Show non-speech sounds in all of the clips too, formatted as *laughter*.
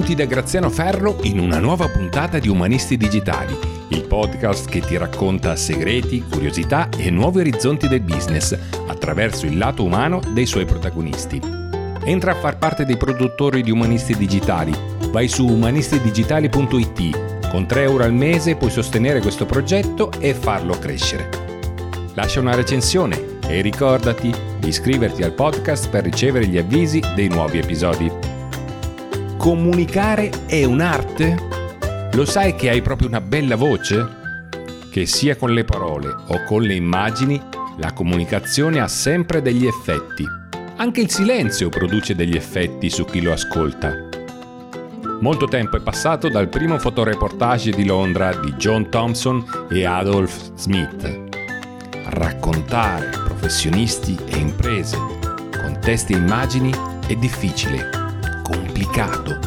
Benvenuti da Graziano Ferro in una nuova puntata di Umanisti Digitali, il podcast che ti racconta segreti, curiosità e nuovi orizzonti del business attraverso il lato umano dei suoi protagonisti. Entra a far parte dei produttori di Umanisti Digitali. Vai su umanistidigitali.it. Con 3 euro al mese puoi sostenere questo progetto e farlo crescere. Lascia una recensione e ricordati di iscriverti al podcast per ricevere gli avvisi dei nuovi episodi. Comunicare è un'arte? Lo sai che hai proprio una bella voce? Che sia con le parole o con le immagini, la comunicazione ha sempre degli effetti. Anche il silenzio produce degli effetti su chi lo ascolta. Molto tempo è passato dal primo fotoreportage di Londra di John Thompson e Adolf Smith. Raccontare professionisti e imprese con testi e immagini è difficile complicato,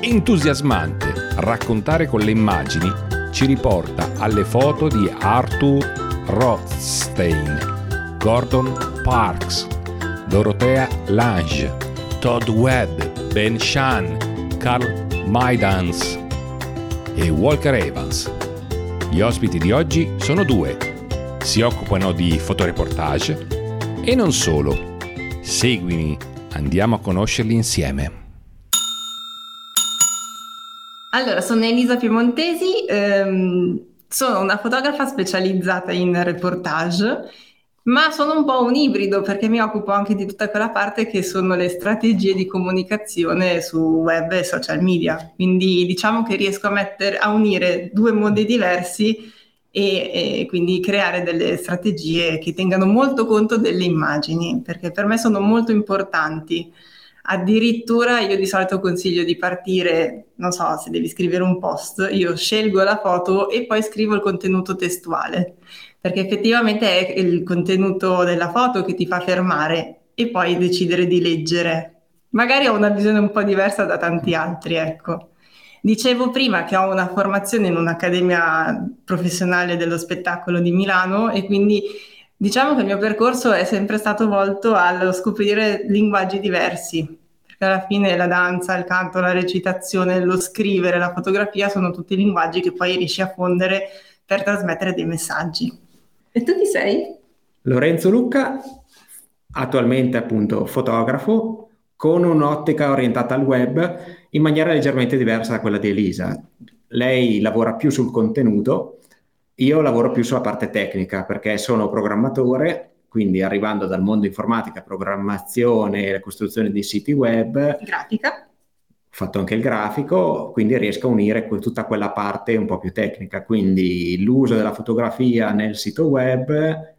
entusiasmante. Raccontare con le immagini ci riporta alle foto di Arthur Rothstein, Gordon Parks, Dorothea Lange, Todd Webb, Ben Shan, Carl Maidans e Walker Evans. Gli ospiti di oggi sono due. Si occupano di fotoreportage e non solo. Seguimi, andiamo a conoscerli insieme. Allora, sono Elisa Piemontesi, ehm, sono una fotografa specializzata in reportage, ma sono un po' un ibrido perché mi occupo anche di tutta quella parte che sono le strategie di comunicazione su web e social media. Quindi diciamo che riesco a, mettere, a unire due modi diversi e, e, quindi creare delle strategie che tengano molto conto delle immagini, perché per me sono molto importanti. Addirittura io di solito consiglio di partire, non so, se devi scrivere un post, io scelgo la foto e poi scrivo il contenuto testuale, perché effettivamente è il contenuto della foto che ti fa fermare e poi decidere di leggere. Magari ho una visione un po' diversa da tanti altri, ecco. Dicevo prima che ho una formazione in un'accademia professionale dello spettacolo di Milano e quindi Diciamo che il mio percorso è sempre stato volto allo scoprire linguaggi diversi, perché alla fine la danza, il canto, la recitazione, lo scrivere, la fotografia sono tutti linguaggi che poi riesci a fondere per trasmettere dei messaggi. E tu chi sei? Lorenzo Lucca, attualmente appunto fotografo, con un'ottica orientata al web in maniera leggermente diversa da quella di Elisa. Lei lavora più sul contenuto io lavoro più sulla parte tecnica perché sono programmatore, quindi arrivando dal mondo informatica, programmazione, la costruzione di siti web. Grafica. Ho fatto anche il grafico, quindi riesco a unire tutta quella parte un po' più tecnica, quindi l'uso della fotografia nel sito web,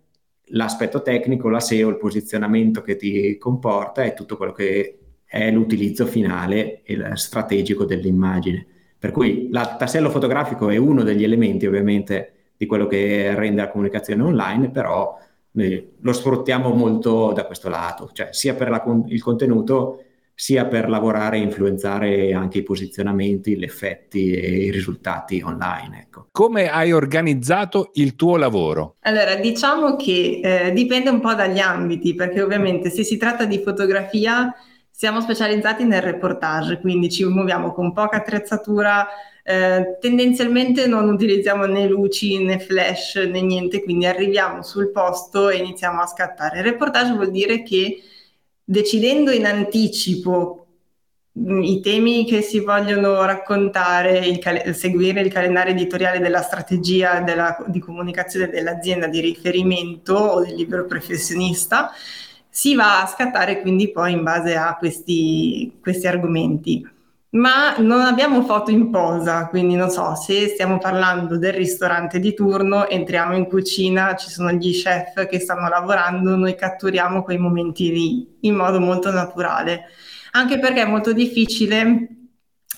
l'aspetto tecnico, la SEO, il posizionamento che ti comporta e tutto quello che è l'utilizzo finale e strategico dell'immagine. Per cui il tassello fotografico è uno degli elementi ovviamente di quello che rende la comunicazione online, però noi lo sfruttiamo molto da questo lato, cioè sia per la, il contenuto sia per lavorare e influenzare anche i posizionamenti, gli effetti e i risultati online. Ecco. Come hai organizzato il tuo lavoro? Allora, diciamo che eh, dipende un po' dagli ambiti, perché ovviamente se si tratta di fotografia siamo specializzati nel reportage, quindi ci muoviamo con poca attrezzatura, eh, tendenzialmente non utilizziamo né luci né flash né niente, quindi arriviamo sul posto e iniziamo a scattare. Il reportage vuol dire che decidendo in anticipo mm, i temi che si vogliono raccontare, il cal- seguire il calendario editoriale della strategia della, di comunicazione dell'azienda di riferimento o del libero professionista, si va a scattare quindi poi in base a questi, questi argomenti. Ma non abbiamo foto in posa, quindi non so se stiamo parlando del ristorante di turno, entriamo in cucina, ci sono gli chef che stanno lavorando, noi catturiamo quei momenti lì in modo molto naturale, anche perché è molto difficile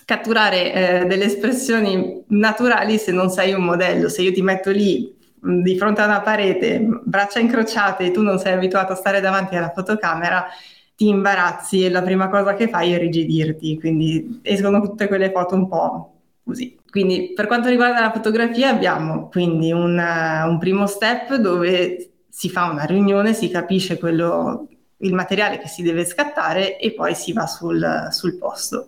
catturare eh, delle espressioni naturali se non sei un modello, se io ti metto lì di fronte a una parete, braccia incrociate e tu non sei abituato a stare davanti alla fotocamera, ti imbarazzi e la prima cosa che fai è rigidirti, quindi escono tutte quelle foto un po' così. Quindi per quanto riguarda la fotografia abbiamo quindi un, un primo step dove si fa una riunione, si capisce quello, il materiale che si deve scattare e poi si va sul, sul posto.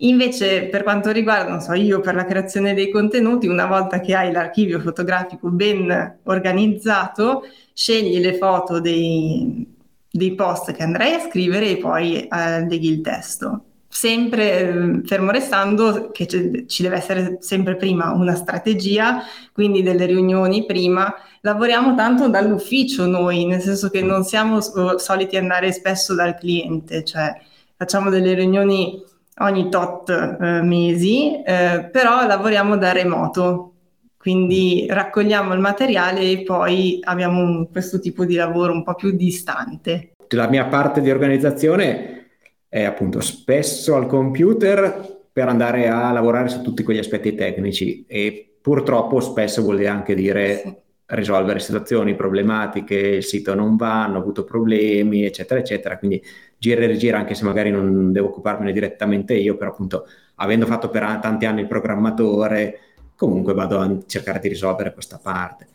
Invece per quanto riguarda, non so, io per la creazione dei contenuti, una volta che hai l'archivio fotografico ben organizzato, scegli le foto dei, dei post che andrai a scrivere e poi eh, leghi il testo sempre ehm, fermo restando che ci deve essere sempre prima una strategia, quindi delle riunioni prima. Lavoriamo tanto dall'ufficio noi, nel senso che non siamo soliti andare spesso dal cliente, cioè facciamo delle riunioni ogni tot eh, mesi, eh, però lavoriamo da remoto, quindi raccogliamo il materiale e poi abbiamo un, questo tipo di lavoro un po' più distante. La mia parte di organizzazione è appunto spesso al computer per andare a lavorare su tutti quegli aspetti tecnici e purtroppo spesso vuol anche dire risolvere situazioni problematiche, il sito non va, hanno avuto problemi, eccetera, eccetera. Quindi gira e rigira, anche se magari non devo occuparmene direttamente io, però appunto avendo fatto per tanti anni il programmatore, comunque vado a cercare di risolvere questa parte.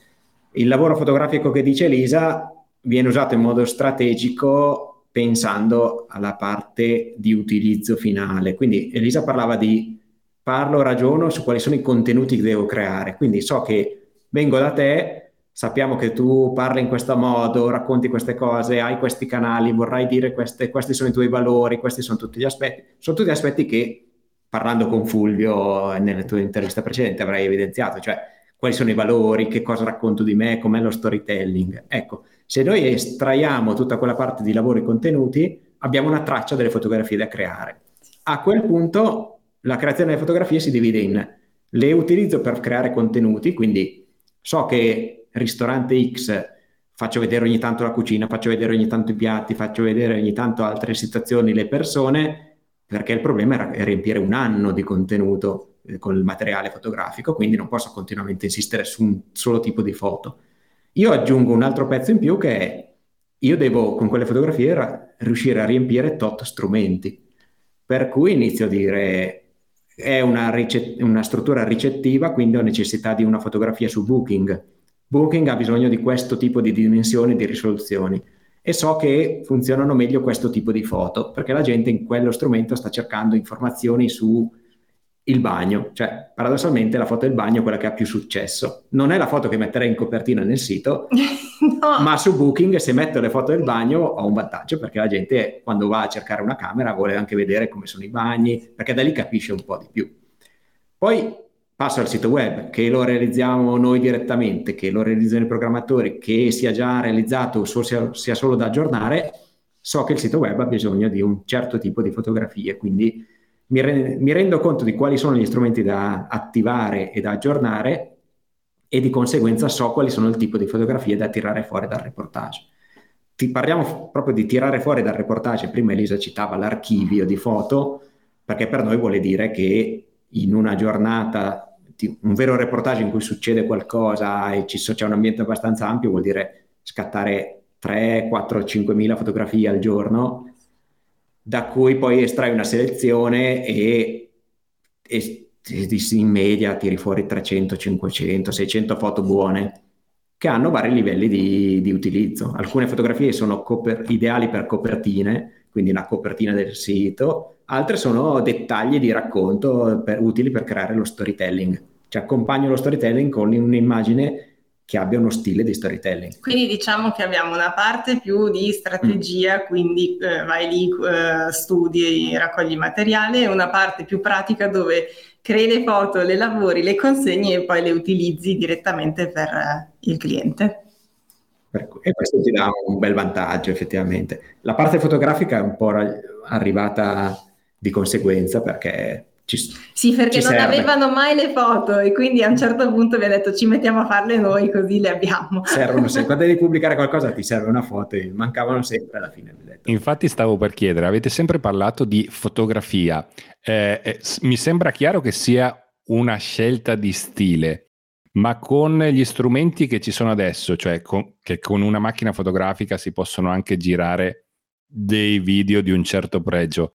Il lavoro fotografico che dice Elisa viene usato in modo strategico pensando alla parte di utilizzo finale. Quindi Elisa parlava di parlo, ragiono su quali sono i contenuti che devo creare. Quindi so che vengo da te, sappiamo che tu parli in questo modo, racconti queste cose, hai questi canali, vorrai dire queste, questi sono i tuoi valori, questi sono tutti gli aspetti. Sono tutti aspetti che parlando con Fulvio nelle tue interviste precedenti avrei evidenziato, cioè quali sono i valori, che cosa racconto di me, com'è lo storytelling. Ecco, se noi estraiamo tutta quella parte di lavori contenuti, abbiamo una traccia delle fotografie da creare. A quel punto la creazione delle fotografie si divide in le utilizzo per creare contenuti, quindi so che ristorante X faccio vedere ogni tanto la cucina, faccio vedere ogni tanto i piatti, faccio vedere ogni tanto altre situazioni, le persone, perché il problema era riempire un anno di contenuto eh, con il materiale fotografico, quindi non posso continuamente insistere su un solo tipo di foto. Io aggiungo un altro pezzo in più che è, io devo con quelle fotografie ra- riuscire a riempire tot strumenti, per cui inizio a dire è una, ricet- una struttura ricettiva, quindi ho necessità di una fotografia su Booking. Booking ha bisogno di questo tipo di dimensioni, di risoluzioni e so che funzionano meglio questo tipo di foto perché la gente in quello strumento sta cercando informazioni su il bagno, cioè paradossalmente la foto del bagno è quella che ha più successo. Non è la foto che metterei in copertina nel sito, *laughs* no. ma su Booking se metto le foto del bagno ho un vantaggio perché la gente quando va a cercare una camera vuole anche vedere come sono i bagni, perché da lì capisce un po' di più. Poi passo al sito web, che lo realizziamo noi direttamente, che lo realizzano i programmatori, che sia già realizzato o sia, sia solo da aggiornare, so che il sito web ha bisogno di un certo tipo di fotografie, quindi mi, re- mi rendo conto di quali sono gli strumenti da attivare e da aggiornare e di conseguenza so quali sono il tipo di fotografie da tirare fuori dal reportage. Ti parliamo proprio di tirare fuori dal reportage, prima Elisa citava l'archivio di foto, perché per noi vuole dire che in una giornata, un vero reportage in cui succede qualcosa e ci, c'è un ambiente abbastanza ampio, vuol dire scattare 3, 4, 5 mila fotografie al giorno da cui poi estrai una selezione e, e in media tiri fuori 300, 500, 600 foto buone che hanno vari livelli di, di utilizzo. Alcune fotografie sono coper- ideali per copertine, quindi la copertina del sito, altre sono dettagli di racconto per, utili per creare lo storytelling. Cioè accompagno lo storytelling con un'immagine che abbia uno stile di storytelling. Quindi diciamo che abbiamo una parte più di strategia, mm. quindi eh, vai lì, eh, studi, raccogli materiale, e una parte più pratica dove crei le foto, le lavori, le consegni e poi le utilizzi direttamente per eh, il cliente. E questo ti dà un bel vantaggio effettivamente. La parte fotografica è un po' arrivata di conseguenza perché ci, sì, perché non serve. avevano mai le foto e quindi a un certo punto vi ha detto ci mettiamo a farle noi così le abbiamo. Servono sempre, quando devi pubblicare qualcosa ti serve una foto e mancavano sempre alla fine. Infatti stavo per chiedere, avete sempre parlato di fotografia, eh, eh, mi sembra chiaro che sia una scelta di stile, ma con gli strumenti che ci sono adesso, cioè con, che con una macchina fotografica si possono anche girare dei video di un certo pregio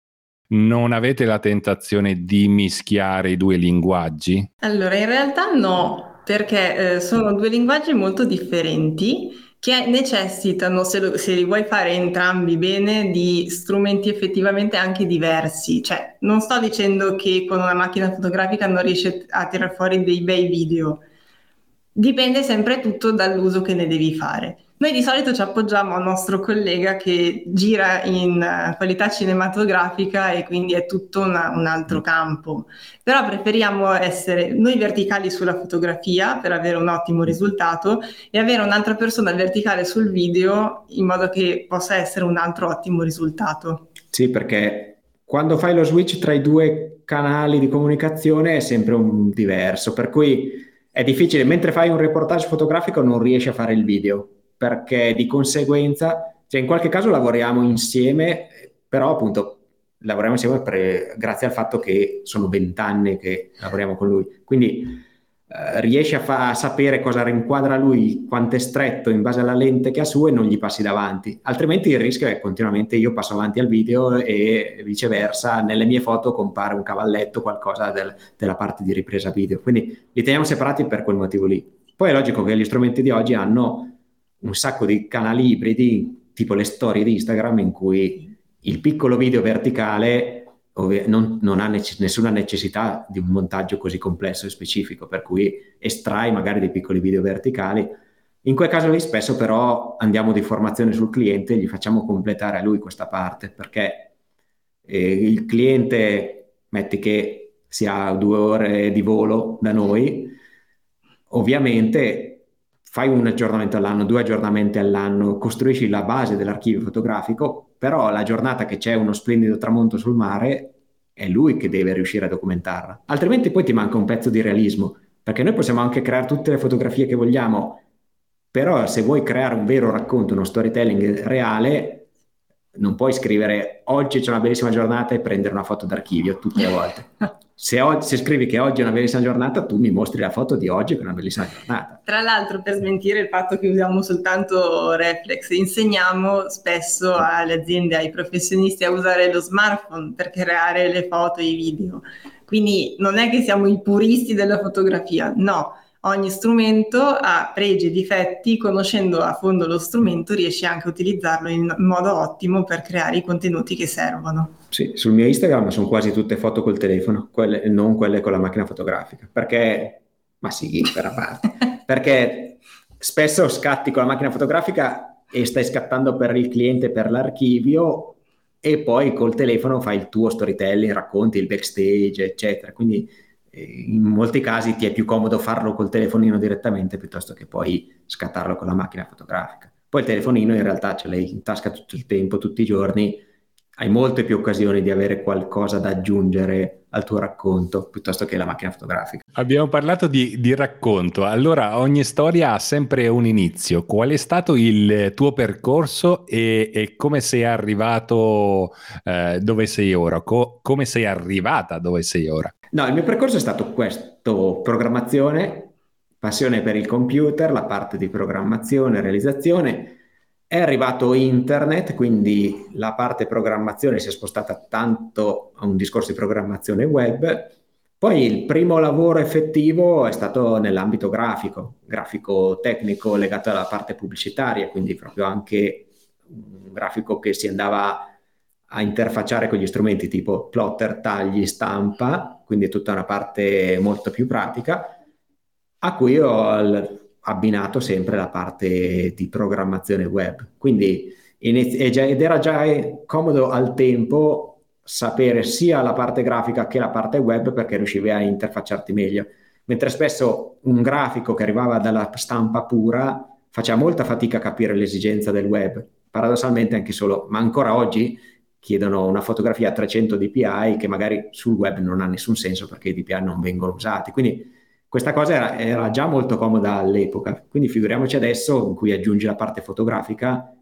non avete la tentazione di mischiare i due linguaggi? Allora, in realtà no, perché eh, sono due linguaggi molto differenti che necessitano, se, lo, se, li vuoi fare entrambi bene, di strumenti effettivamente anche diversi. Cioè, non sto dicendo che con una macchina fotografica non riesci a tirare fuori dei bei video, dipende sempre tutto dall'uso che ne devi fare. Noi di solito ci appoggiamo al nostro collega che gira in uh, qualità cinematografica e quindi è tutto una, un altro campo, però preferiamo essere noi verticali sulla fotografia per avere un ottimo risultato e avere un'altra persona verticale sul video in modo che possa essere un altro ottimo risultato. Sì, perché quando fai lo switch tra i due canali di comunicazione è sempre un diverso, per cui è difficile, mentre fai un reportage fotografico non riesci a fare il video perché di conseguenza, cioè in qualche caso lavoriamo insieme, però appunto lavoriamo insieme per, grazie al fatto che sono vent'anni che lavoriamo con lui. Quindi eh, riesci a, fa- a, sapere cosa rinquadra lui, quanto è stretto in base alla lente che ha su e non gli passi davanti. Altrimenti il rischio è che continuamente io passo avanti al video e viceversa nelle mie foto compare un cavalletto, qualcosa del, della parte di ripresa video. Quindi li teniamo separati per quel motivo lì. Poi è logico che gli strumenti di oggi hanno un sacco di canali ibridi, tipo le storie di Instagram, in cui il piccolo video verticale non, non, ha nec- nessuna necessità di un montaggio così complesso e specifico, per cui estrai magari dei piccoli video verticali. In quel caso lì spesso però andiamo di formazione sul cliente e gli facciamo completare a lui questa parte, perché eh, il cliente, metti che si ha due ore di volo da noi, ovviamente fai un aggiornamento all'anno, due aggiornamenti all'anno, costruisci la base dell'archivio fotografico, però la giornata che c'è uno splendido tramonto sul mare è lui che deve riuscire a documentarla. Altrimenti poi ti manca un pezzo di realismo, perché noi possiamo anche creare tutte le fotografie che vogliamo, però se vuoi creare un vero racconto, uno storytelling reale, non puoi scrivere oggi c'è una bellissima giornata e prendere una foto d'archivio tutte le volte. *laughs* se, oggi, se, scrivi che oggi è una bellissima giornata, tu mi mostri la foto di oggi che è una bellissima giornata. Tra l'altro, per smentire il fatto che usiamo soltanto reflex, insegniamo spesso alle aziende, ai professionisti a usare lo smartphone per creare le foto e i video. Quindi non è che siamo i puristi della fotografia, no ogni strumento ha pregi e difetti, conoscendo a fondo lo strumento riesci anche a utilizzarlo in modo ottimo per creare i contenuti che servono. Sì, sul mio Instagram sono quasi tutte foto col telefono, quelle, non quelle con la macchina fotografica, perché, ma sì, per a parte, *laughs* perché spesso scatti con la macchina fotografica e stai scattando per il cliente, per l'archivio e poi col telefono fai il tuo storytelling, racconti il backstage, eccetera. Quindi in molti casi ti è più comodo farlo col telefonino direttamente piuttosto che poi scattarlo con la macchina fotografica. Poi il telefonino in realtà ce l'hai in tasca tutto il tempo, tutti i giorni, hai molte più occasioni di avere qualcosa da aggiungere al tuo racconto piuttosto che la macchina fotografica. Abbiamo parlato di, di, racconto, allora ogni storia ha sempre un inizio. Qual è stato il tuo percorso e, e come sei arrivato eh, dove sei ora? Co- come sei arrivata dove sei ora? No, il mio percorso è stato questo, programmazione, passione per il computer, la parte di programmazione, realizzazione. È arrivato internet, quindi la parte programmazione si è spostata tanto a un discorso di programmazione web. Poi il primo lavoro effettivo è stato nell'ambito grafico, grafico tecnico legato alla parte pubblicitaria, quindi proprio anche un grafico che si andava a interfacciare con gli strumenti tipo plotter, tagli, stampa, quindi tutta una parte molto più pratica, a cui ho abbinato sempre la parte di programmazione web. Quindi ed era già comodo al tempo sapere sia la parte grafica che la parte web perché riuscivi a interfacciarti meglio. Mentre spesso un grafico che arrivava dalla stampa pura faceva molta fatica a capire l'esigenza del web. Paradossalmente anche solo, ma ancora oggi chiedono una fotografia a 300 dpi che magari sul web non ha nessun senso perché i dpi non vengono usati. Quindi questa cosa era, era, già molto comoda all'epoca, quindi figuriamoci adesso in cui aggiungi la parte fotografica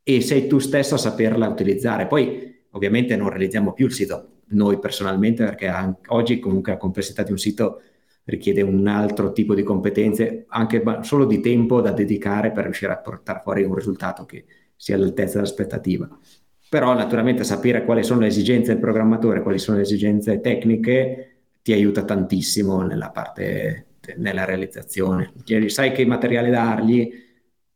e sei tu stesso a saperla utilizzare. Poi ovviamente non realizziamo più il sito noi personalmente perché oggi comunque la complessità di un sito richiede un altro tipo di competenze, anche solo di tempo da dedicare per riuscire a portare fuori un risultato che sia all'altezza dell'aspettativa però naturalmente sapere quali sono le esigenze del programmatore, quali sono le esigenze tecniche, ti aiuta tantissimo nella parte, nella realizzazione. Sai che materiale dargli,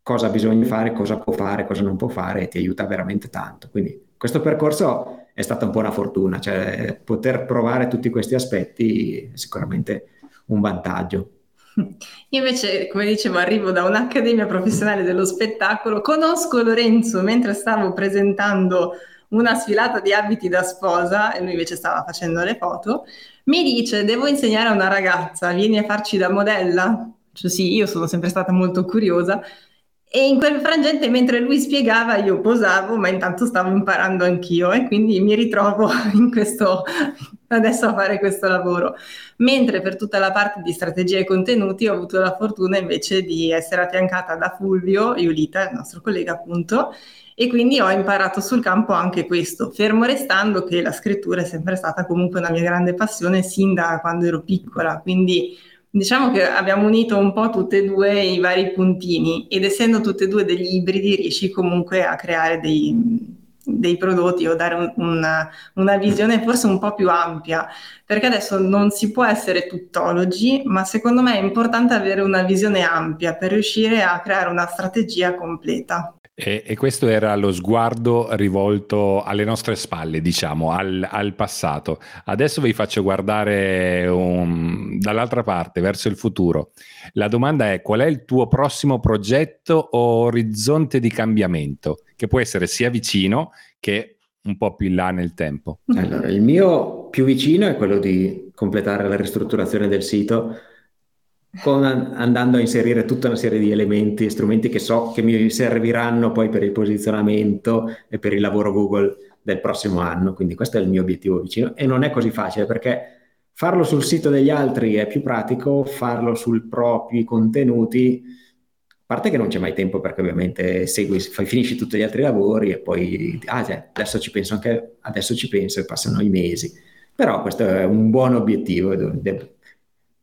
cosa bisogna fare, cosa può fare, cosa non può fare e ti aiuta veramente tanto. Quindi questo percorso è stata un po' una fortuna, cioè poter provare tutti questi aspetti è sicuramente un vantaggio. Io invece, come dicevo, arrivo da un'accademia professionale dello spettacolo, conosco Lorenzo mentre stavo presentando una sfilata di abiti da sposa e lui invece stava facendo le foto, mi dice devo insegnare a una ragazza, vieni a farci da modella? Cioè sì, io sono sempre stata molto curiosa e in quel frangente, mentre lui spiegava, io posavo, ma intanto stavo imparando anch'io e quindi mi ritrovo *laughs* in questo, adesso a fare questo lavoro. Mentre per tutta la parte di strategia e contenuti ho avuto la fortuna invece di essere affiancata da Fulvio Iulita, il nostro collega appunto, e quindi ho imparato sul campo anche questo, fermo restando che la scrittura è sempre stata comunque una mia grande passione sin da quando ero piccola, quindi Diciamo che abbiamo unito un po' tutte e due i vari puntini ed essendo tutte e due degli ibridi riesci comunque a creare dei, dei prodotti o dare un, una, una, visione forse un po' più ampia, perché adesso non si può essere tuttologi, ma secondo me è importante avere una visione ampia per riuscire a creare una strategia completa. E, e, questo era lo sguardo rivolto alle nostre spalle, diciamo, al, al passato. Adesso vi faccio guardare un, dall'altra parte, verso il futuro. La domanda è qual è il tuo prossimo progetto o orizzonte di cambiamento, che può essere sia vicino che un po' più in là nel tempo? Allora, il mio più vicino è quello di completare la ristrutturazione del sito con, andando a inserire tutta una serie di elementi e strumenti che so che mi serviranno poi per il posizionamento e per il lavoro Google del prossimo anno. Quindi questo è il mio obiettivo vicino e non è così facile perché farlo sul sito degli altri è più pratico, farlo sui propri contenuti, a parte che non c'è mai tempo perché ovviamente segui, fai, finisci tutti gli altri lavori e poi ah, cioè, adesso ci penso anche adesso ci penso e passano i mesi. Però questo è un buon obiettivo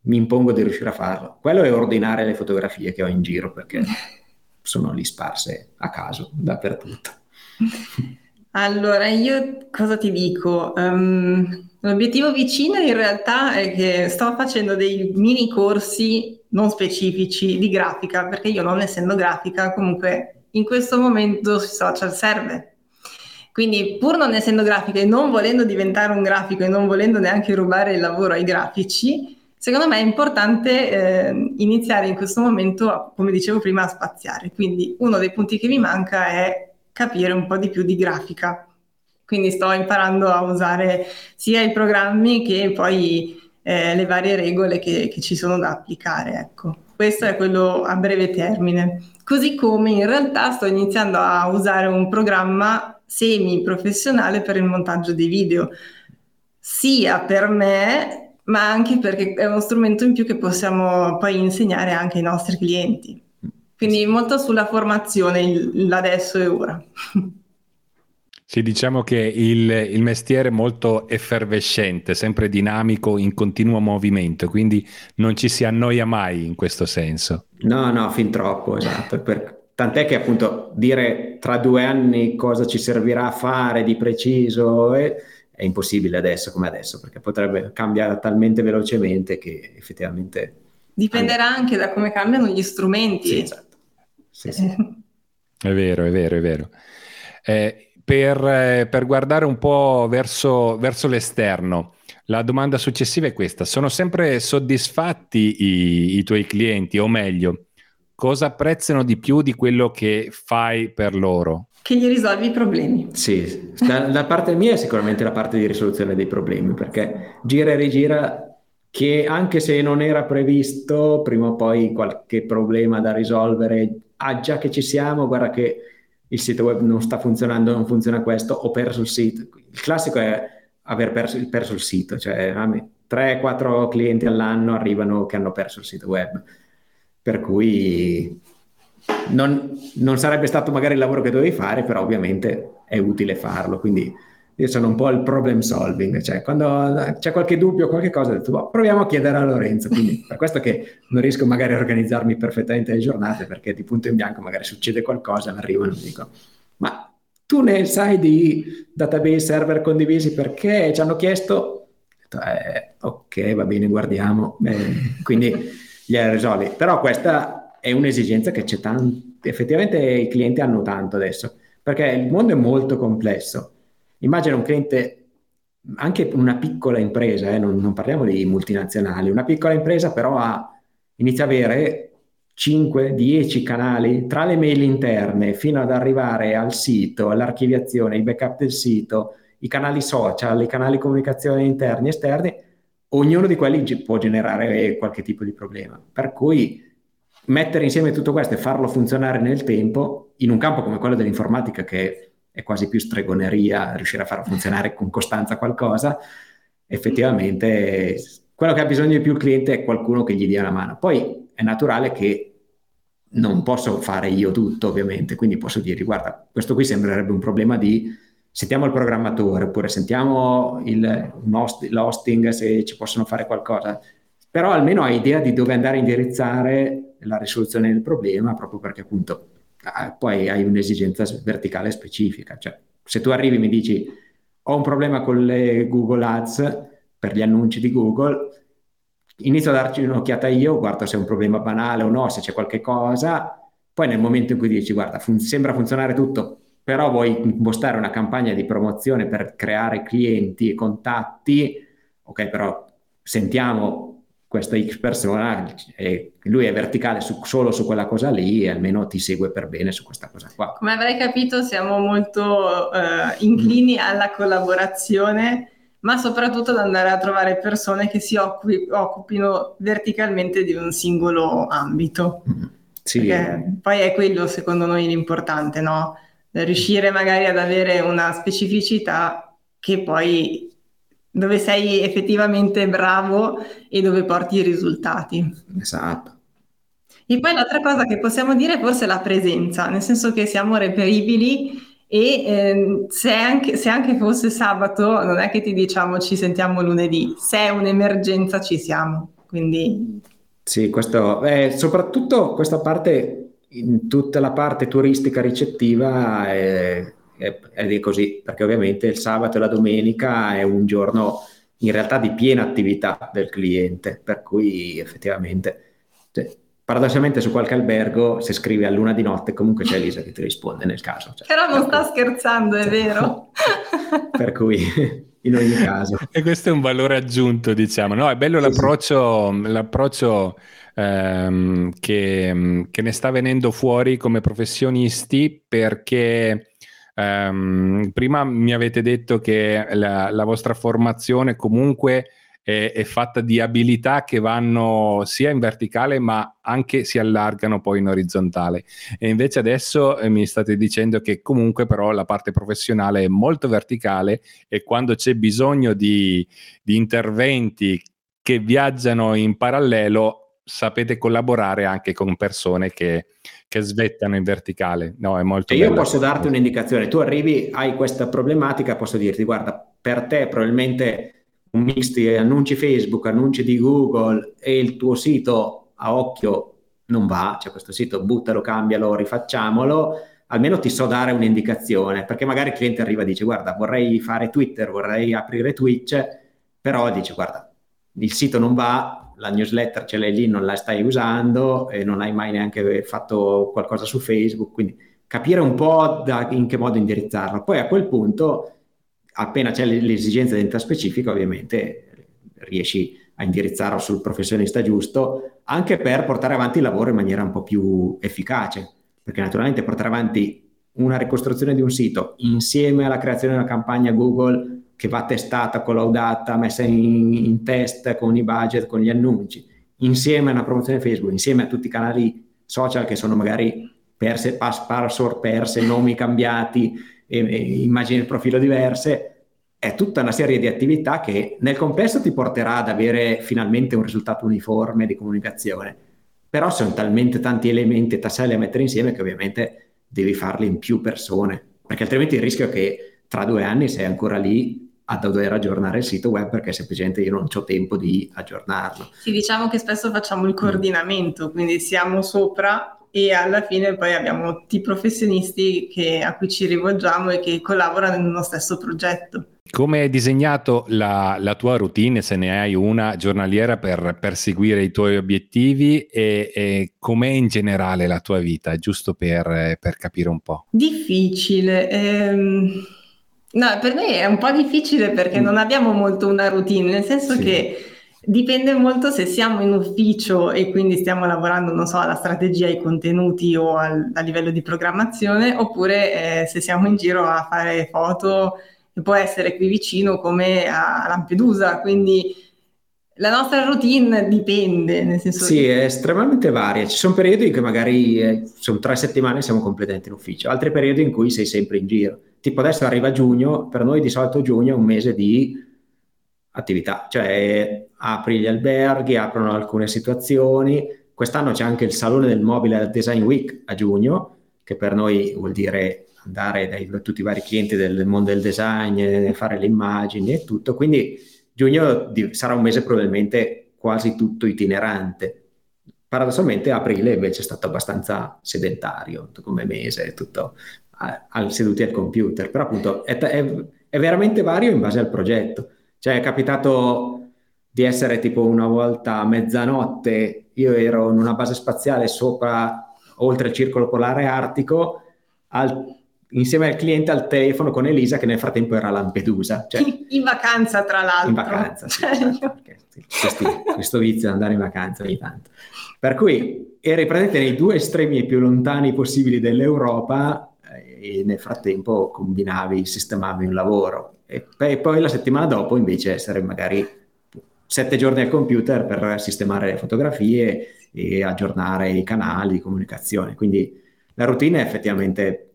mi impongo di riuscire a farlo. Quello è ordinare le fotografie che ho in giro perché *laughs* sono lì sparse a caso dappertutto. *laughs* Allora, io cosa ti dico? Um, l'obiettivo vicino in realtà è che sto facendo dei mini corsi non specifici di grafica, perché io non essendo grafica, comunque in questo momento sui social serve. Quindi pur non essendo grafica e non volendo diventare un grafico e non volendo neanche rubare il lavoro ai grafici, Secondo me è importante eh, iniziare in questo momento, come dicevo prima, a spaziare. Quindi uno dei punti che mi manca è capire un po' di più di grafica. Quindi sto imparando a usare sia i programmi che poi eh, le varie regole che, che, ci sono da applicare. Ecco. Questo è quello a breve termine. Così come in realtà sto iniziando a usare un programma semi professionale per il montaggio dei video, sia per me ma anche perché è uno strumento in più che possiamo poi insegnare anche ai nostri clienti. Quindi molto sulla formazione, l'adesso e ora. Sì, diciamo che il, il, mestiere è molto effervescente, sempre dinamico, in continuo movimento, quindi non ci si annoia mai in questo senso. No, no, fin troppo, esatto. Per, tant'è che appunto dire tra due anni cosa ci servirà a fare di preciso... E, è impossibile adesso come adesso, perché potrebbe cambiare talmente velocemente che effettivamente... Dipenderà anche, anche da come cambiano gli strumenti. Sì, esatto. Sì, sì. è vero, è vero, è vero. Eh, per, eh, per, guardare un po' verso, verso l'esterno, la domanda successiva è questa. Sono sempre soddisfatti i, i tuoi clienti, o meglio, cosa apprezzano di più di quello che fai per loro? Che gli risolvi i problemi. Sì, da, da, parte mia è sicuramente la parte di risoluzione dei problemi, perché gira e rigira che anche se non era previsto, prima o poi qualche problema da risolvere, ah già che ci siamo, guarda che il sito web non sta funzionando, non funziona questo, ho perso il sito. Il classico è aver perso, perso il sito, cioè 3-4 clienti all'anno arrivano che hanno perso il sito web. Per cui non, non, sarebbe stato magari il lavoro che dovevi fare, però ovviamente è utile farlo. Quindi io sono un po' il problem solving, cioè quando c'è qualche dubbio, qualche cosa, ho detto, boh, proviamo a chiedere a Lorenzo. Quindi *laughs* per questo che non riesco magari a organizzarmi perfettamente le giornate, perché di punto in bianco magari succede qualcosa, arrivano e dico, ma tu ne sai di database server condivisi perché ci hanno chiesto? Eh, ok, va bene, guardiamo. Eh, quindi *laughs* gliela risolvi. Però questa è un'esigenza che c'è tanto, effettivamente i clienti hanno tanto adesso, perché il mondo è molto complesso. Immagina un cliente, anche una piccola impresa, eh, non, non, parliamo di multinazionali, una piccola impresa però ha, inizia ad avere 5-10 canali tra le mail interne fino ad arrivare al sito, all'archiviazione, il backup del sito, i canali social, i canali comunicazione interni e esterni, ognuno di quelli può generare qualche tipo di problema. Per cui mettere insieme tutto questo e farlo funzionare nel tempo, in un campo come quello dell'informatica che è quasi più stregoneria riuscire a far funzionare con costanza qualcosa, effettivamente quello che ha bisogno di più il cliente è qualcuno che gli dia una mano. Poi è naturale che non posso fare io tutto, ovviamente, quindi posso dire, guarda, questo qui sembrerebbe un problema di sentiamo il programmatore oppure sentiamo il, l'hosting se ci possono fare qualcosa, però almeno hai idea di dove andare a indirizzare la risoluzione del problema, proprio perché appunto ah, poi hai un'esigenza verticale specifica. Cioè, se tu arrivi e mi dici ho un problema con le Google Ads per gli annunci di Google, inizio a darci un'occhiata io, guardo se è un problema banale o no, se c'è qualche cosa, poi nel momento in cui dici guarda, fun- sembra funzionare tutto, però vuoi impostare una campagna di promozione per creare clienti e contatti, ok, però sentiamo questa X persona lui è verticale su, solo su quella cosa lì e almeno ti segue per bene su questa cosa qua. Come avrai capito siamo molto uh, inclini mm. alla collaborazione ma soprattutto ad andare a trovare persone che si occupi, occupino verticalmente di un singolo ambito. Mm, sì. poi è quello secondo noi l'importante, no? Riuscire magari ad avere una specificità che poi dove sei effettivamente bravo e dove porti i risultati. Esatto. E poi l'altra cosa che possiamo dire forse è la presenza, nel senso che siamo reperibili e eh, se, anche, se, anche, fosse sabato non è che ti diciamo ci sentiamo lunedì, se è un'emergenza ci siamo. Quindi... Sì, questo, eh, soprattutto questa parte, in tutta la parte turistica ricettiva è, è, è così, perché ovviamente il sabato e la domenica è un giorno in realtà di piena attività del cliente, per cui effettivamente... Cioè, paradossalmente su qualche albergo se scrivi a luna di notte comunque c'è Elisa che ti risponde nel caso. Cioè, Però non sta scherzando, è vero. per cui in ogni caso. E questo è un valore aggiunto, diciamo. No, è bello sì, l'approccio, sì. l'approccio ehm, che, che, ne sta venendo fuori come professionisti perché... Um, prima mi avete detto che la, la vostra formazione comunque è, è, fatta di abilità che vanno sia in verticale ma anche si allargano poi in orizzontale. E invece adesso eh, mi state dicendo che comunque però la parte professionale è molto verticale e quando c'è bisogno di, di interventi che viaggiano in parallelo sapete collaborare anche con persone che, che svettano in verticale. No, è molto e io posso darti un'indicazione. Tu arrivi, hai questa problematica, posso dirti, guarda, per te probabilmente un mix di annunci Facebook, annunci di Google e il tuo sito a occhio non va, cioè questo sito buttalo, cambialo, rifacciamolo, almeno ti so dare un'indicazione, perché magari il cliente arriva e dice guarda vorrei fare Twitter, vorrei aprire Twitch, però dice guarda il sito non va, la newsletter ce l'hai lì, non la stai usando e non hai mai neanche fatto qualcosa su Facebook, quindi capire un po' da, in che modo indirizzarlo. Poi a quel punto appena c'è l'esigenza di specifica, ovviamente riesci a indirizzarlo sul professionista giusto, anche per portare avanti il lavoro in maniera un po' più efficace, perché naturalmente portare avanti una ricostruzione di un sito insieme alla creazione di una campagna Google che va testata, collaudata, messa in, in test con i budget, con gli annunci, insieme a una promozione Facebook, insieme a tutti i canali social che sono magari perse, password perse, nomi cambiati, e, e immagini di profilo diverse, è tutta una serie di attività che nel complesso ti porterà ad avere finalmente un risultato uniforme di comunicazione. Però sono talmente tanti elementi e tasselli a mettere insieme che ovviamente devi farli in più persone, perché altrimenti il rischio è che tra due anni sei ancora lì a dover aggiornare il sito web perché semplicemente io non ho tempo di aggiornarlo. Sì, diciamo che spesso facciamo il coordinamento, quindi siamo sopra e alla fine poi abbiamo tutti i professionisti che, a cui ci rivolgiamo e che collaborano in uno stesso progetto. Come hai disegnato la, la, tua routine, se ne hai una giornaliera per perseguire i tuoi obiettivi e, e com'è in generale la tua vita, giusto per, per capire un po'? Difficile. Ehm... No, per me è un po' difficile perché non abbiamo molto una routine, nel senso sì. che Dipende molto se siamo in ufficio e quindi stiamo lavorando, non so, alla strategia, ai contenuti o al, a livello di programmazione, oppure eh, se siamo in giro a fare foto e può essere qui vicino come a Lampedusa, quindi la nostra routine dipende, nel senso Sì, è estremamente varia. Ci sono periodi in cui magari eh, sono tre settimane e siamo completamente in ufficio, altri periodi in cui sei sempre in giro. Tipo adesso arriva giugno, per noi di solito giugno è un mese di attività, cioè apri gli alberghi, aprono alcune situazioni. Quest'anno c'è anche il Salone del Mobile Design Week a giugno, che per noi vuol dire andare dai tutti i vari clienti del mondo del design, fare le immagini e tutto. Quindi giugno sarà un mese probabilmente quasi tutto itinerante. Paradossalmente aprile invece è stato abbastanza sedentario come mese, tutto al, seduti al computer, però appunto è, è, è veramente vario in base al progetto. Cioè è capitato di essere tipo una volta a mezzanotte, io ero in una base spaziale sopra, oltre il circolo polare artico, al, insieme al cliente al telefono con Elisa che nel frattempo era a Lampedusa. Cioè, *laughs* in vacanza tra l'altro. In vacanza, sì, *laughs* esatto, questi, questo vizio di andare in vacanza ogni tanto. Per cui eri presente nei due estremi più lontani possibili dell'Europa eh, e nel frattempo combinavi, sistemavi un lavoro e poi la settimana dopo invece essere magari sette giorni al computer per sistemare le fotografie e aggiornare i canali di comunicazione. Quindi la routine effettivamente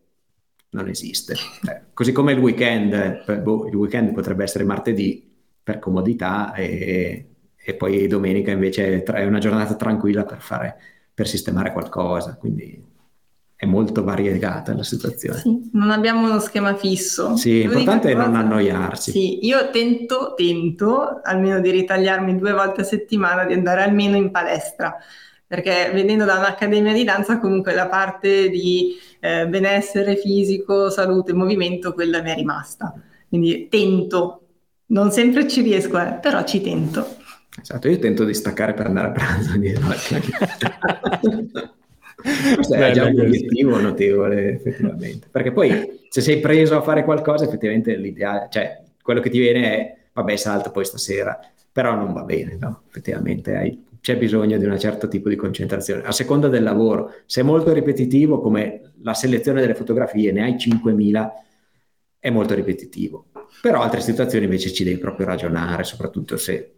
non esiste. Eh, così come il weekend, boh, il weekend potrebbe essere martedì per comodità e, e poi domenica invece è una giornata tranquilla per, fare, per sistemare qualcosa. Quindi è molto variegata la situazione. Sì, non abbiamo uno schema fisso. Sì, l'importante è non annoiarsi. Sì, io tento, tento almeno di ritagliarmi due volte a settimana di andare almeno in palestra, perché venendo da un'accademia di danza comunque la parte di eh, benessere fisico, salute, movimento, quella mi è rimasta. Quindi tento, non sempre ci riesco, eh, però ci tento. Esatto, io tento di staccare per andare a pranzo. *laughs* Questo è già un obiettivo notevole, effettivamente. Perché poi se sei preso a fare qualcosa, effettivamente l'ideale, cioè quello che ti viene è, vabbè, salto poi stasera, però non va bene, no? Effettivamente hai, c'è bisogno di un certo tipo di concentrazione. A seconda del lavoro, se è molto ripetitivo, come la selezione delle fotografie, ne hai 5.000, è molto ripetitivo. Però altre situazioni invece ci devi proprio ragionare, soprattutto se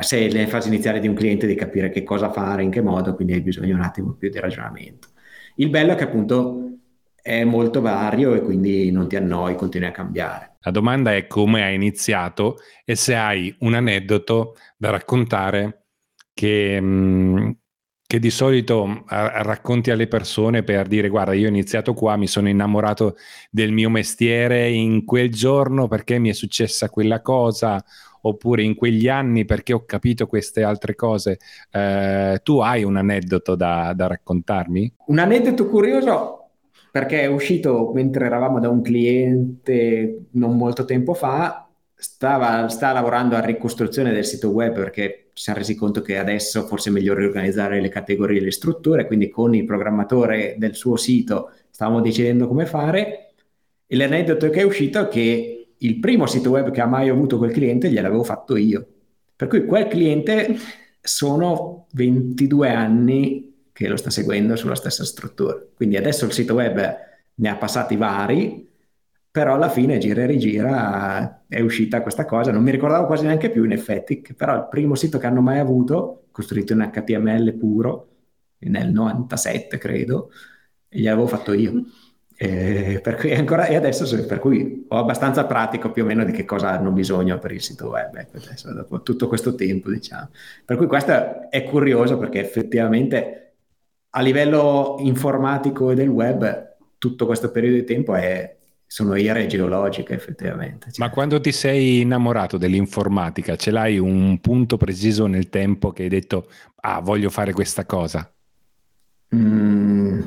sei nelle fasi iniziali di un cliente di capire che cosa fare, in che modo, quindi hai bisogno un attimo più di ragionamento. Il bello è che appunto è molto vario e quindi non ti annoi, continui a cambiare. La domanda è come hai iniziato e se hai un aneddoto da raccontare che, mm, che di solito racconti alle persone per dire guarda io ho iniziato qua, mi sono innamorato del mio mestiere in quel giorno perché mi è successa quella cosa oppure in quegli anni perché ho capito queste altre cose. Eh, tu hai un aneddoto da, da raccontarmi? Un aneddoto curioso perché è uscito mentre eravamo da un cliente non molto tempo fa, stava, sta lavorando a ricostruzione del sito web perché ci siamo resi conto che adesso forse è meglio riorganizzare le categorie e le strutture, quindi con il programmatore del suo sito stavamo decidendo come fare e l'aneddoto che è uscito è che il primo sito web che ha mai avuto quel cliente gliel'avevo fatto io. Per cui quel cliente sono 22 anni che lo sta seguendo sulla stessa struttura. Quindi adesso il sito web ne ha passati vari, però alla fine gira e rigira è uscita questa cosa. Non mi ricordavo quasi neanche più in effetti, però il primo sito che hanno mai avuto, costruito in HTML puro, nel 97 credo, e gliel'avevo fatto io. E, cui ancora, e adesso per cui ho abbastanza pratico più o meno di che cosa hanno bisogno per il sito web ecco, adesso, dopo tutto questo tempo diciamo per cui questo è curioso perché effettivamente a livello informatico e del web tutto questo periodo di tempo è, sono ere geologiche effettivamente. Cioè. Ma quando ti sei innamorato dell'informatica, ce l'hai un punto preciso nel tempo che hai detto, ah, voglio fare questa cosa? Mm,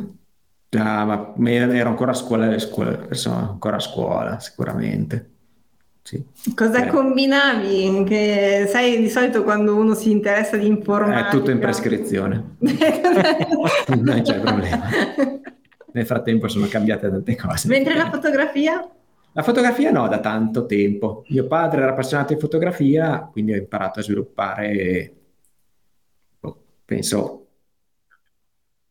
Ah, ma ero ancora a scuola, scuola insomma, ancora a scuola sicuramente. Sì. Cosa eh. combinavi? Che sai di solito quando uno si interessa di informatica... È tutto in prescrizione. *laughs* non c'è problema. Nel frattempo sono cambiate tante cose. Mentre la fotografia? La fotografia no, da tanto tempo. Mio padre era appassionato di fotografia, quindi ho imparato a sviluppare, oh, penso,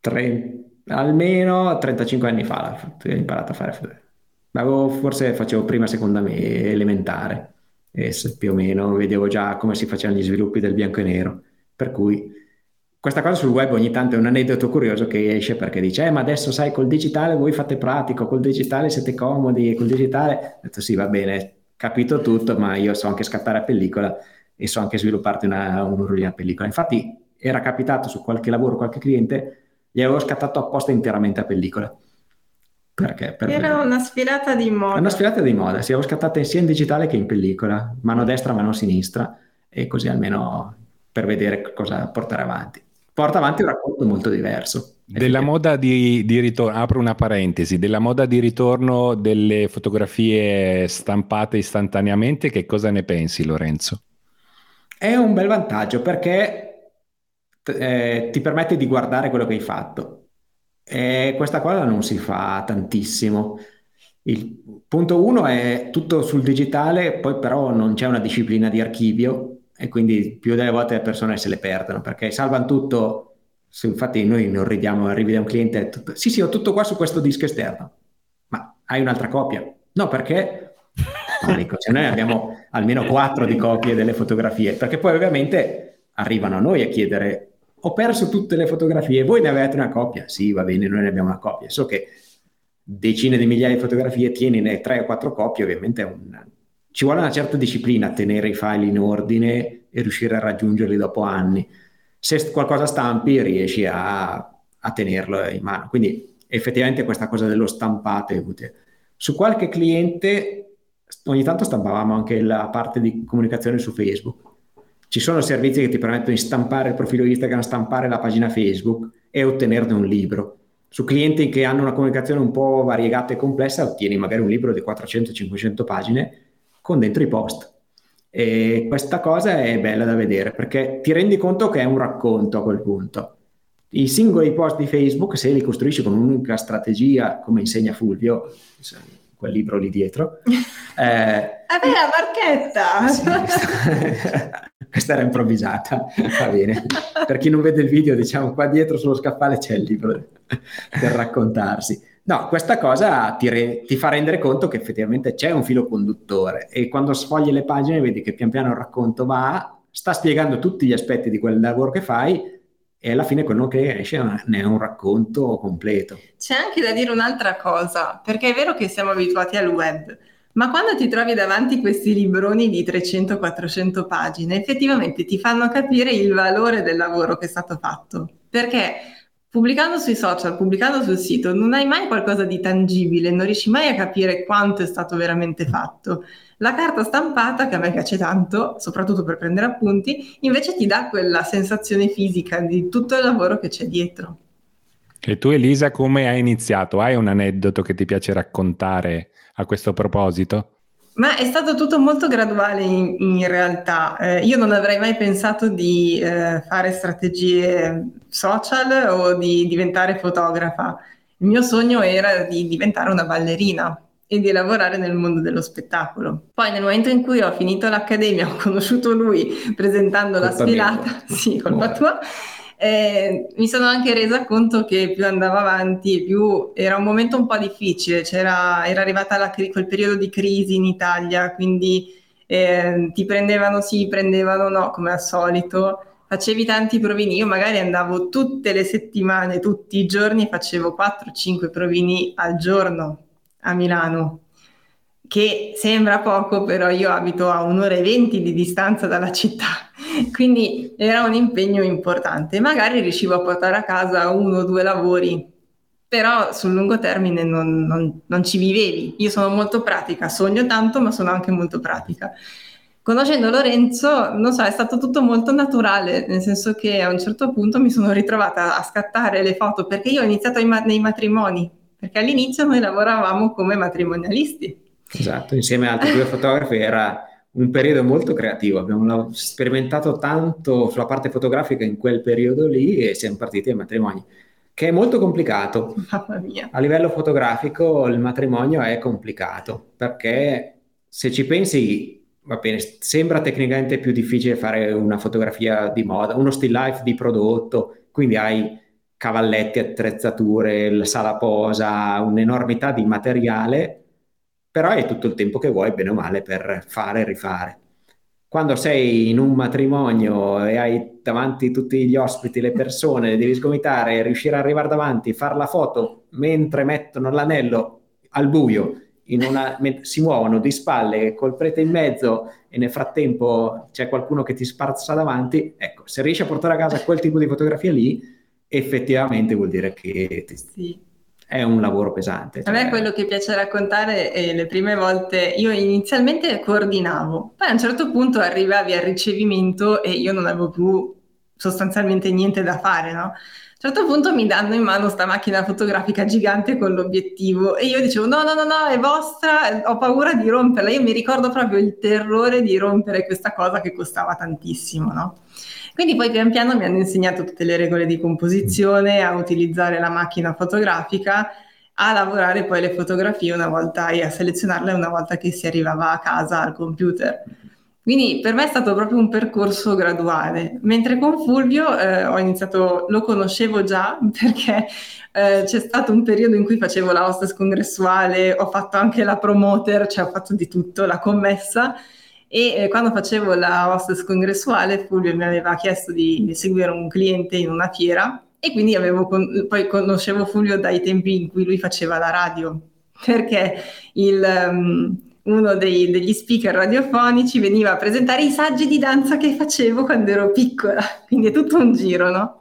tre, almeno 35 anni fa ho imparato a fare fotografia. Avevo, forse facevo prima, seconda me, elementare, e più o meno vedevo già come si facevano gli sviluppi del bianco e nero. Per cui questa cosa sul web ogni tanto è un aneddoto curioso che esce perché dice, eh, ma adesso sai, col digitale voi fate pratico, col digitale siete comodi, col digitale... Ho detto sì, va bene, capito tutto, ma io so anche scattare a pellicola e so anche svilupparti una, un'urolina a pellicola. Infatti era capitato su qualche lavoro, qualche cliente, gli avevo scattato apposta interamente a pellicola. Perché? Per Era una sfilata di moda. Una sfilata di moda, si avevo scattata sia in digitale che in pellicola, mano destra, mano sinistra, e così almeno per vedere cosa portare avanti. Porta avanti un racconto molto diverso. Della moda di, di, ritorno, apro una parentesi, della moda di ritorno delle fotografie stampate istantaneamente, che cosa ne pensi Lorenzo? È un bel vantaggio perché eh, ti permette di guardare quello che hai fatto e questa cosa non si fa tantissimo. Il punto uno è tutto sul digitale, poi però non c'è una disciplina di archivio e quindi più delle volte le persone se le perdono perché salvano tutto. Infatti noi non ridiamo, arrivi da un cliente e tutto, sì sì ho tutto qua su questo disco esterno, ma hai un'altra copia? No perché? No, dico, cioè noi abbiamo almeno quattro di copie delle fotografie perché poi ovviamente arrivano a noi a chiedere ho perso tutte le fotografie, voi ne avete una copia? Sì, va bene, noi ne abbiamo una copia. So che decine di migliaia di fotografie, tieni tre o quattro copie, ovviamente un... ci vuole una certa disciplina tenere i file in ordine e riuscire a raggiungerli dopo anni. Se qualcosa stampi riesci a, a tenerlo in mano. Quindi effettivamente questa cosa dello stampato è utile. Su qualche cliente ogni tanto stampavamo anche la parte di comunicazione su Facebook ci sono servizi che ti permettono di stampare il profilo Instagram, stampare la pagina Facebook e ottenerne un libro. Su clienti che hanno una comunicazione un po' variegata e complessa, ottieni magari un libro di 400-500 pagine con dentro i post. E questa cosa è bella da vedere perché ti rendi conto che è un racconto a quel punto. I singoli post di Facebook, se li costruisci con un'unica strategia, come insegna Fulvio, quel libro lì dietro. *laughs* Eh, Vabbè, la marchetta! Sì, *laughs* questa era improvvisata, va bene. Per chi non vede il video, diciamo qua dietro sullo scaffale c'è il libro per raccontarsi. No, questa cosa ti, re- ti, fa rendere conto che effettivamente c'è un filo conduttore e quando sfogli le pagine vedi che pian piano il racconto va, sta spiegando tutti gli aspetti di quel lavoro che fai e alla fine quello che esce ne è un racconto completo. C'è anche da dire un'altra cosa, perché è vero che siamo abituati al web, ma quando ti trovi davanti questi libroni di 300-400 pagine, effettivamente ti fanno capire il valore del lavoro che è stato fatto. Perché pubblicando sui social, pubblicando sul sito, non hai mai qualcosa di tangibile, non riesci mai a capire quanto è stato veramente fatto. La carta stampata, che a me piace tanto, soprattutto per prendere appunti, invece ti dà quella sensazione fisica di tutto il lavoro che c'è dietro. E tu Elisa come hai iniziato? Hai un aneddoto che ti piace raccontare a questo proposito? Ma è stato tutto molto graduale in, in realtà. Eh, io non avrei mai pensato di eh, fare strategie social o di diventare fotografa. Il mio sogno era di diventare una ballerina e di lavorare nel mondo dello spettacolo. Poi nel momento in cui ho finito l'accademia, ho conosciuto lui presentando colpa la sfilata, mia. *laughs* sì, colpa tua, eh, mi sono anche resa conto che più andavo avanti, più era un momento un po' difficile, C'era, era arrivata la, quel periodo di crisi in Italia, quindi eh, ti prendevano sì, prendevano no, come al solito. Facevi tanti provini, io magari andavo tutte le settimane, tutti i giorni, facevo 4-5 provini al giorno a Milano che sembra poco, però io abito a un'ora e venti di distanza dalla città, *laughs* quindi era un impegno importante. Magari riuscivo a portare a casa uno o due lavori, però sul lungo termine non, non, non ci vivevi. Io sono molto pratica, sogno tanto, ma sono anche molto pratica. Conoscendo Lorenzo, non so, è stato tutto molto naturale, nel senso che a un certo punto mi sono ritrovata a scattare le foto perché io ho iniziato ma- nei matrimoni, perché all'inizio noi lavoravamo come matrimonialisti Esatto, insieme ad altri due fotografi era un periodo molto creativo, abbiamo sperimentato tanto sulla parte fotografica in quel periodo lì e siamo partiti ai matrimoni, che è molto complicato. Mamma mia. A livello fotografico il matrimonio è complicato perché se ci pensi, va bene, sembra tecnicamente più difficile fare una fotografia di moda, uno still life di prodotto, quindi hai cavalletti, attrezzature, la sala posa, un'enormità di materiale però hai tutto il tempo che vuoi, bene o male, per fare e rifare. Quando sei in un matrimonio e hai davanti tutti gli ospiti, le persone, devi sgomitare, riuscire ad arrivare davanti, fare la foto mentre mettono l'anello al buio, una, si muovono di spalle col prete in mezzo e nel frattempo c'è qualcuno che ti sparsa davanti, ecco, se riesci a portare a casa quel tipo di fotografia lì, effettivamente vuol dire che ti, sì è un lavoro pesante. Cioè... A me quello che piace raccontare è le prime volte, io inizialmente coordinavo, poi a un certo punto arrivavi al ricevimento e io non avevo più sostanzialmente niente da fare, no? A un certo punto mi danno in mano sta macchina fotografica gigante con l'obiettivo e io dicevo no, no, no, no, è vostra, ho paura di romperla. Io mi ricordo proprio il terrore di rompere questa cosa che costava tantissimo, no? Quindi poi pian piano mi hanno insegnato tutte le regole di composizione, a utilizzare la macchina fotografica, a lavorare poi le fotografie una volta e a selezionarle una volta che si arrivava a casa al computer. Quindi per me è stato proprio un percorso graduale, mentre con Fulvio eh, ho iniziato, lo conoscevo già *laughs* perché eh, c'è stato un periodo in cui facevo la hostess congressuale, ho fatto anche la promoter, cioè ho fatto di tutto, la commessa e eh, quando facevo la hostess congressuale Fulvio mi aveva chiesto di, di seguire un cliente in una fiera e quindi con, poi conoscevo Fulvio dai tempi in cui lui faceva la radio perché il, um, uno dei, degli speaker radiofonici veniva a presentare i saggi di danza che facevo quando ero piccola, quindi è tutto un giro, no?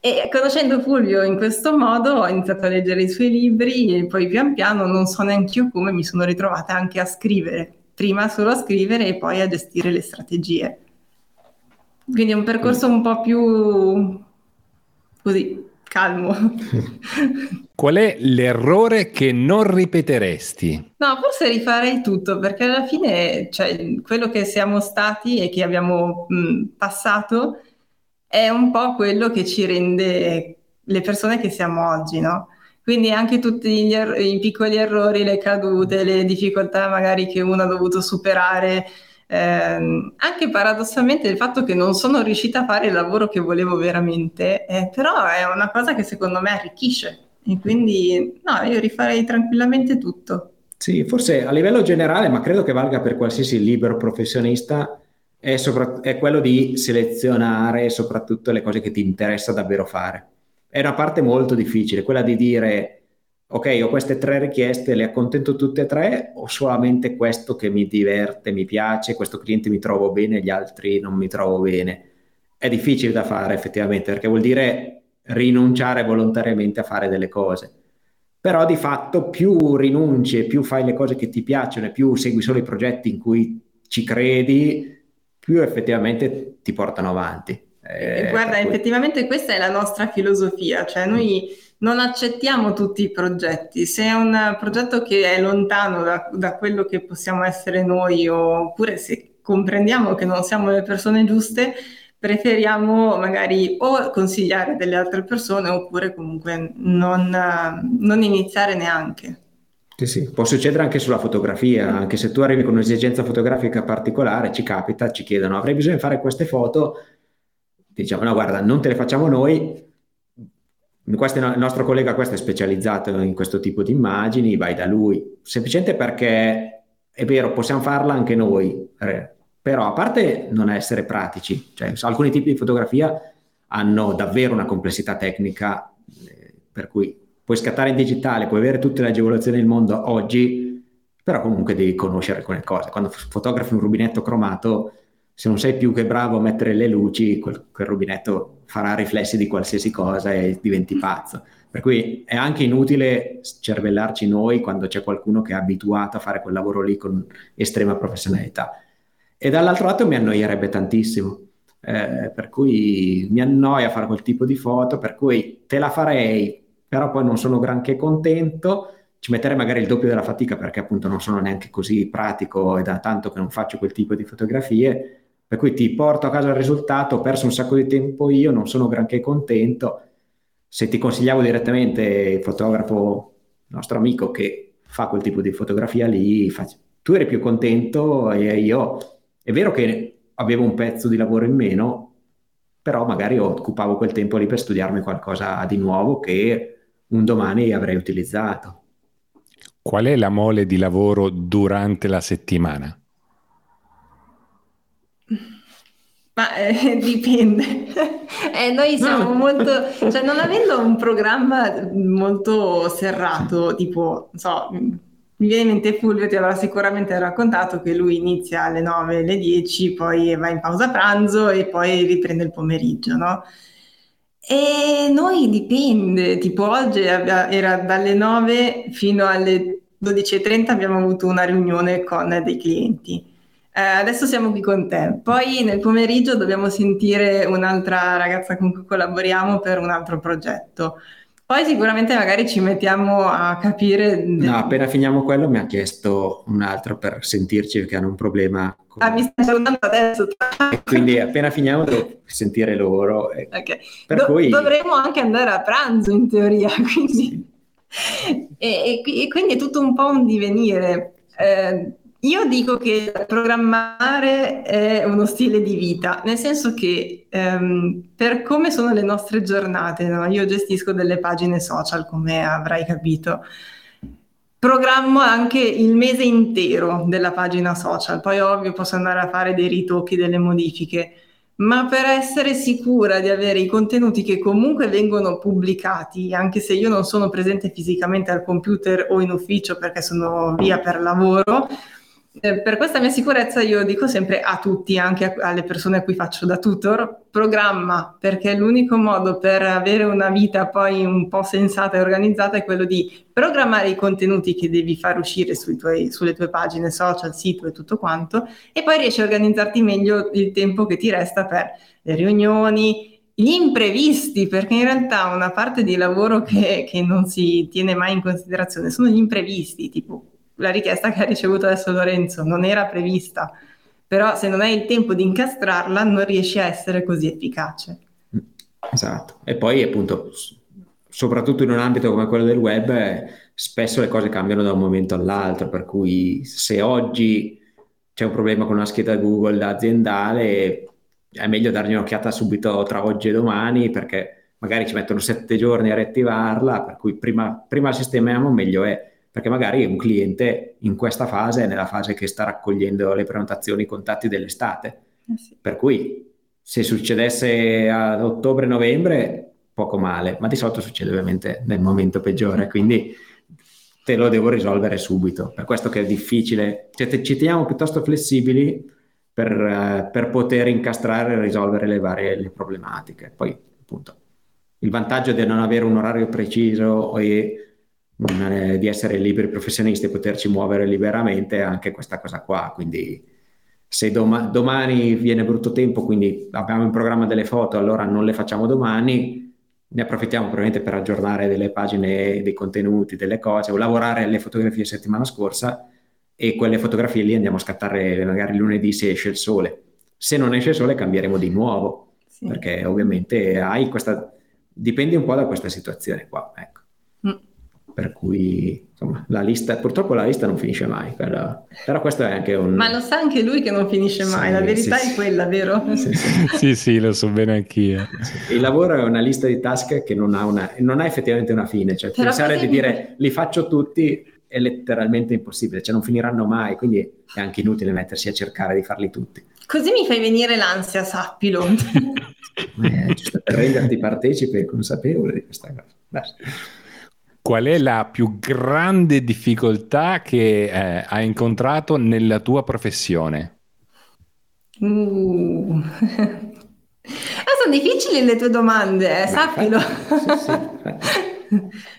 E conoscendo Fulvio in questo modo ho iniziato a leggere i suoi libri e poi pian piano, non so neanche io come, mi sono ritrovata anche a scrivere prima solo a scrivere e poi a gestire le strategie. Quindi è un percorso un po' più così, calmo. *laughs* Qual è l'errore che non ripeteresti? No, forse rifarei tutto perché alla fine cioè, quello che siamo stati e che abbiamo mh, passato è un po' quello che ci rende le persone che siamo oggi, no? Quindi anche tutti gli er- i piccoli errori, le cadute, le difficoltà magari che uno ha dovuto superare, ehm, anche paradossalmente il fatto che non sono riuscita a fare il lavoro che volevo veramente, eh, però è una cosa che secondo me arricchisce e quindi no, io rifarei tranquillamente tutto. Sì, forse a livello generale, ma credo che valga per qualsiasi libero professionista, è, sopra- è quello di selezionare soprattutto le cose che ti interessa davvero fare è una parte molto difficile, quella di dire ok, ho queste tre richieste, le accontento tutte e tre o solamente questo che mi diverte, mi piace, questo cliente mi trovo bene, gli altri non mi trovo bene. È difficile da fare effettivamente perché vuol dire rinunciare volontariamente a fare delle cose. Però di fatto più rinunci e più fai le cose che ti piacciono e più segui solo i progetti in cui ci credi, più effettivamente ti portano avanti. Eh, Guarda, effettivamente questa è la nostra filosofia, cioè noi non accettiamo tutti i progetti. Se è un progetto che è lontano da, da quello che possiamo essere noi, oppure se comprendiamo che non siamo le persone giuste, preferiamo magari o consigliare delle altre persone oppure comunque non, non iniziare neanche. Sì, sì, può succedere anche sulla fotografia, anche se tu arrivi con un'esigenza fotografica particolare, ci capita, ci chiedono avrei bisogno di fare queste foto, diciamo no guarda non te le facciamo noi. Questo il nostro collega questo è specializzato in questo tipo di immagini vai da lui. Semplicemente perché è vero possiamo farla anche noi però a parte non essere pratici cioè alcuni tipi di fotografia hanno davvero una complessità tecnica eh, per cui puoi scattare in digitale puoi avere tutte le agevolazioni del mondo oggi però comunque devi conoscere alcune cose. Quando fotografi un rubinetto cromato se non sei più che bravo a mettere le luci, quel, quel rubinetto farà riflessi di qualsiasi cosa e diventi pazzo. Per cui è anche inutile cervellarci noi quando c'è qualcuno che è abituato a fare quel lavoro lì con estrema professionalità. E dall'altro lato mi annoierebbe tantissimo. Eh, per cui mi annoia fare quel tipo di foto, per cui te la farei, però poi non sono granché contento ci metterei magari il doppio della fatica perché appunto non sono neanche così pratico e da tanto che non faccio quel tipo di fotografie, per cui ti porto a casa il risultato, ho perso un sacco di tempo io, non sono granché contento. Se ti consigliavo direttamente il fotografo, nostro amico che fa quel tipo di fotografia lì, tu eri più contento e io, è vero che avevo un pezzo di lavoro in meno, però magari occupavo quel tempo lì per studiarmi qualcosa di nuovo che un domani avrei utilizzato. Qual è la mole di lavoro durante la settimana? Ma eh, *laughs* dipende. eh, noi siamo molto, cioè non avendo un programma molto serrato, tipo, non so, mi viene in mente Fulvio, ti avrà sicuramente raccontato che lui inizia alle 9, alle 10, poi va in pausa pranzo e poi riprende il pomeriggio, no? E noi dipende, tipo oggi era dalle 9 fino alle 12.30 abbiamo avuto una riunione con dei clienti. Eh, adesso siamo qui con te. Poi nel pomeriggio dobbiamo sentire un'altra ragazza con cui collaboriamo per un altro progetto. Poi sicuramente magari ci mettiamo a capire. No, appena finiamo quello mi ha chiesto un altro per sentirci perché hanno un problema. Con... Ah, mi stai salutando adesso. E quindi appena finiamo devo sentire loro. Okay. Do- cui... Dovremmo anche andare a pranzo in teoria, *laughs* quindi... Sì. E, e, quindi è tutto un po' un divenire. Eh, io dico che programmare è uno stile di vita, nel senso che ehm, per come sono le nostre giornate, no? io gestisco delle pagine social, come avrai capito, programmo anche il mese intero della pagina social, poi ovvio posso andare a fare dei ritocchi, delle modifiche, ma per essere sicura di avere i contenuti che comunque vengono pubblicati, anche se io non sono presente fisicamente al computer o in ufficio perché sono via per lavoro, eh, per questa mia sicurezza io dico sempre a tutti, anche a, alle persone a cui faccio da tutor, programma, perché l'unico modo per avere una vita poi un po' sensata e organizzata è quello di programmare i contenuti che devi far uscire tuoi, sulle tue pagine social, sito e tutto quanto, e poi riesci a organizzarti meglio il tempo che ti resta per le riunioni, gli imprevisti, perché in realtà una parte di lavoro che, che non si tiene mai in considerazione sono gli imprevisti, tipo la richiesta che ha ricevuto adesso Lorenzo non era prevista, però se non hai il tempo di incastrarla non riesci a essere così efficace. Esatto, e poi appunto, soprattutto in un ambito come quello del web, spesso le cose cambiano da un momento all'altro, per cui se oggi c'è un problema con una scheda Google aziendale, è meglio dargli un'occhiata subito tra oggi e domani, perché magari ci mettono sette giorni a riattivarla, per cui prima, prima sistemiamo meglio è perché magari un cliente in questa fase è nella fase che sta raccogliendo le prenotazioni, i contatti dell'estate. Eh sì. Per cui se succedesse ad ottobre-novembre, poco male, ma di solito succede ovviamente nel momento peggiore, quindi te lo devo risolvere subito. Per questo che è difficile, cioè, ci teniamo piuttosto flessibili per, uh, per, poter incastrare e risolvere le varie le problematiche. Poi, appunto, il vantaggio di non avere un orario preciso e eh, di essere liberi professionisti e poterci muovere liberamente anche questa cosa qua. Quindi se doma- domani viene brutto tempo, quindi abbiamo in programma delle foto, allora non le facciamo domani, ne approfittiamo probabilmente per aggiornare delle pagine, dei contenuti, delle cose o lavorare alle fotografie settimana scorsa e quelle fotografie lì andiamo a scattare magari lunedì se esce il sole. Se non esce il sole cambieremo di nuovo, sì. perché ovviamente hai questa... dipende un po' da questa situazione qua. Ecco per cui insomma la lista, purtroppo la lista non finisce mai, però, però, questo è anche un... Ma lo sa anche lui che non finisce mai, sì, la verità sì, è quella, vero? Sì sì. sì, lo so bene anch'io. Il lavoro è una lista di task che non ha, una, non ha effettivamente una fine, cioè però pensare di dire li faccio tutti è letteralmente impossibile, cioè non finiranno mai, quindi è anche inutile mettersi a cercare di farli tutti. Così mi fai venire l'ansia, sappilo. *laughs* eh, giusto per renderti partecipe e consapevole di questa cosa. Basta. Qual è la più grande difficoltà che eh, hai incontrato nella tua professione? Uh. *laughs* ah, sono difficili le tue domande, eh, sappilo. *laughs*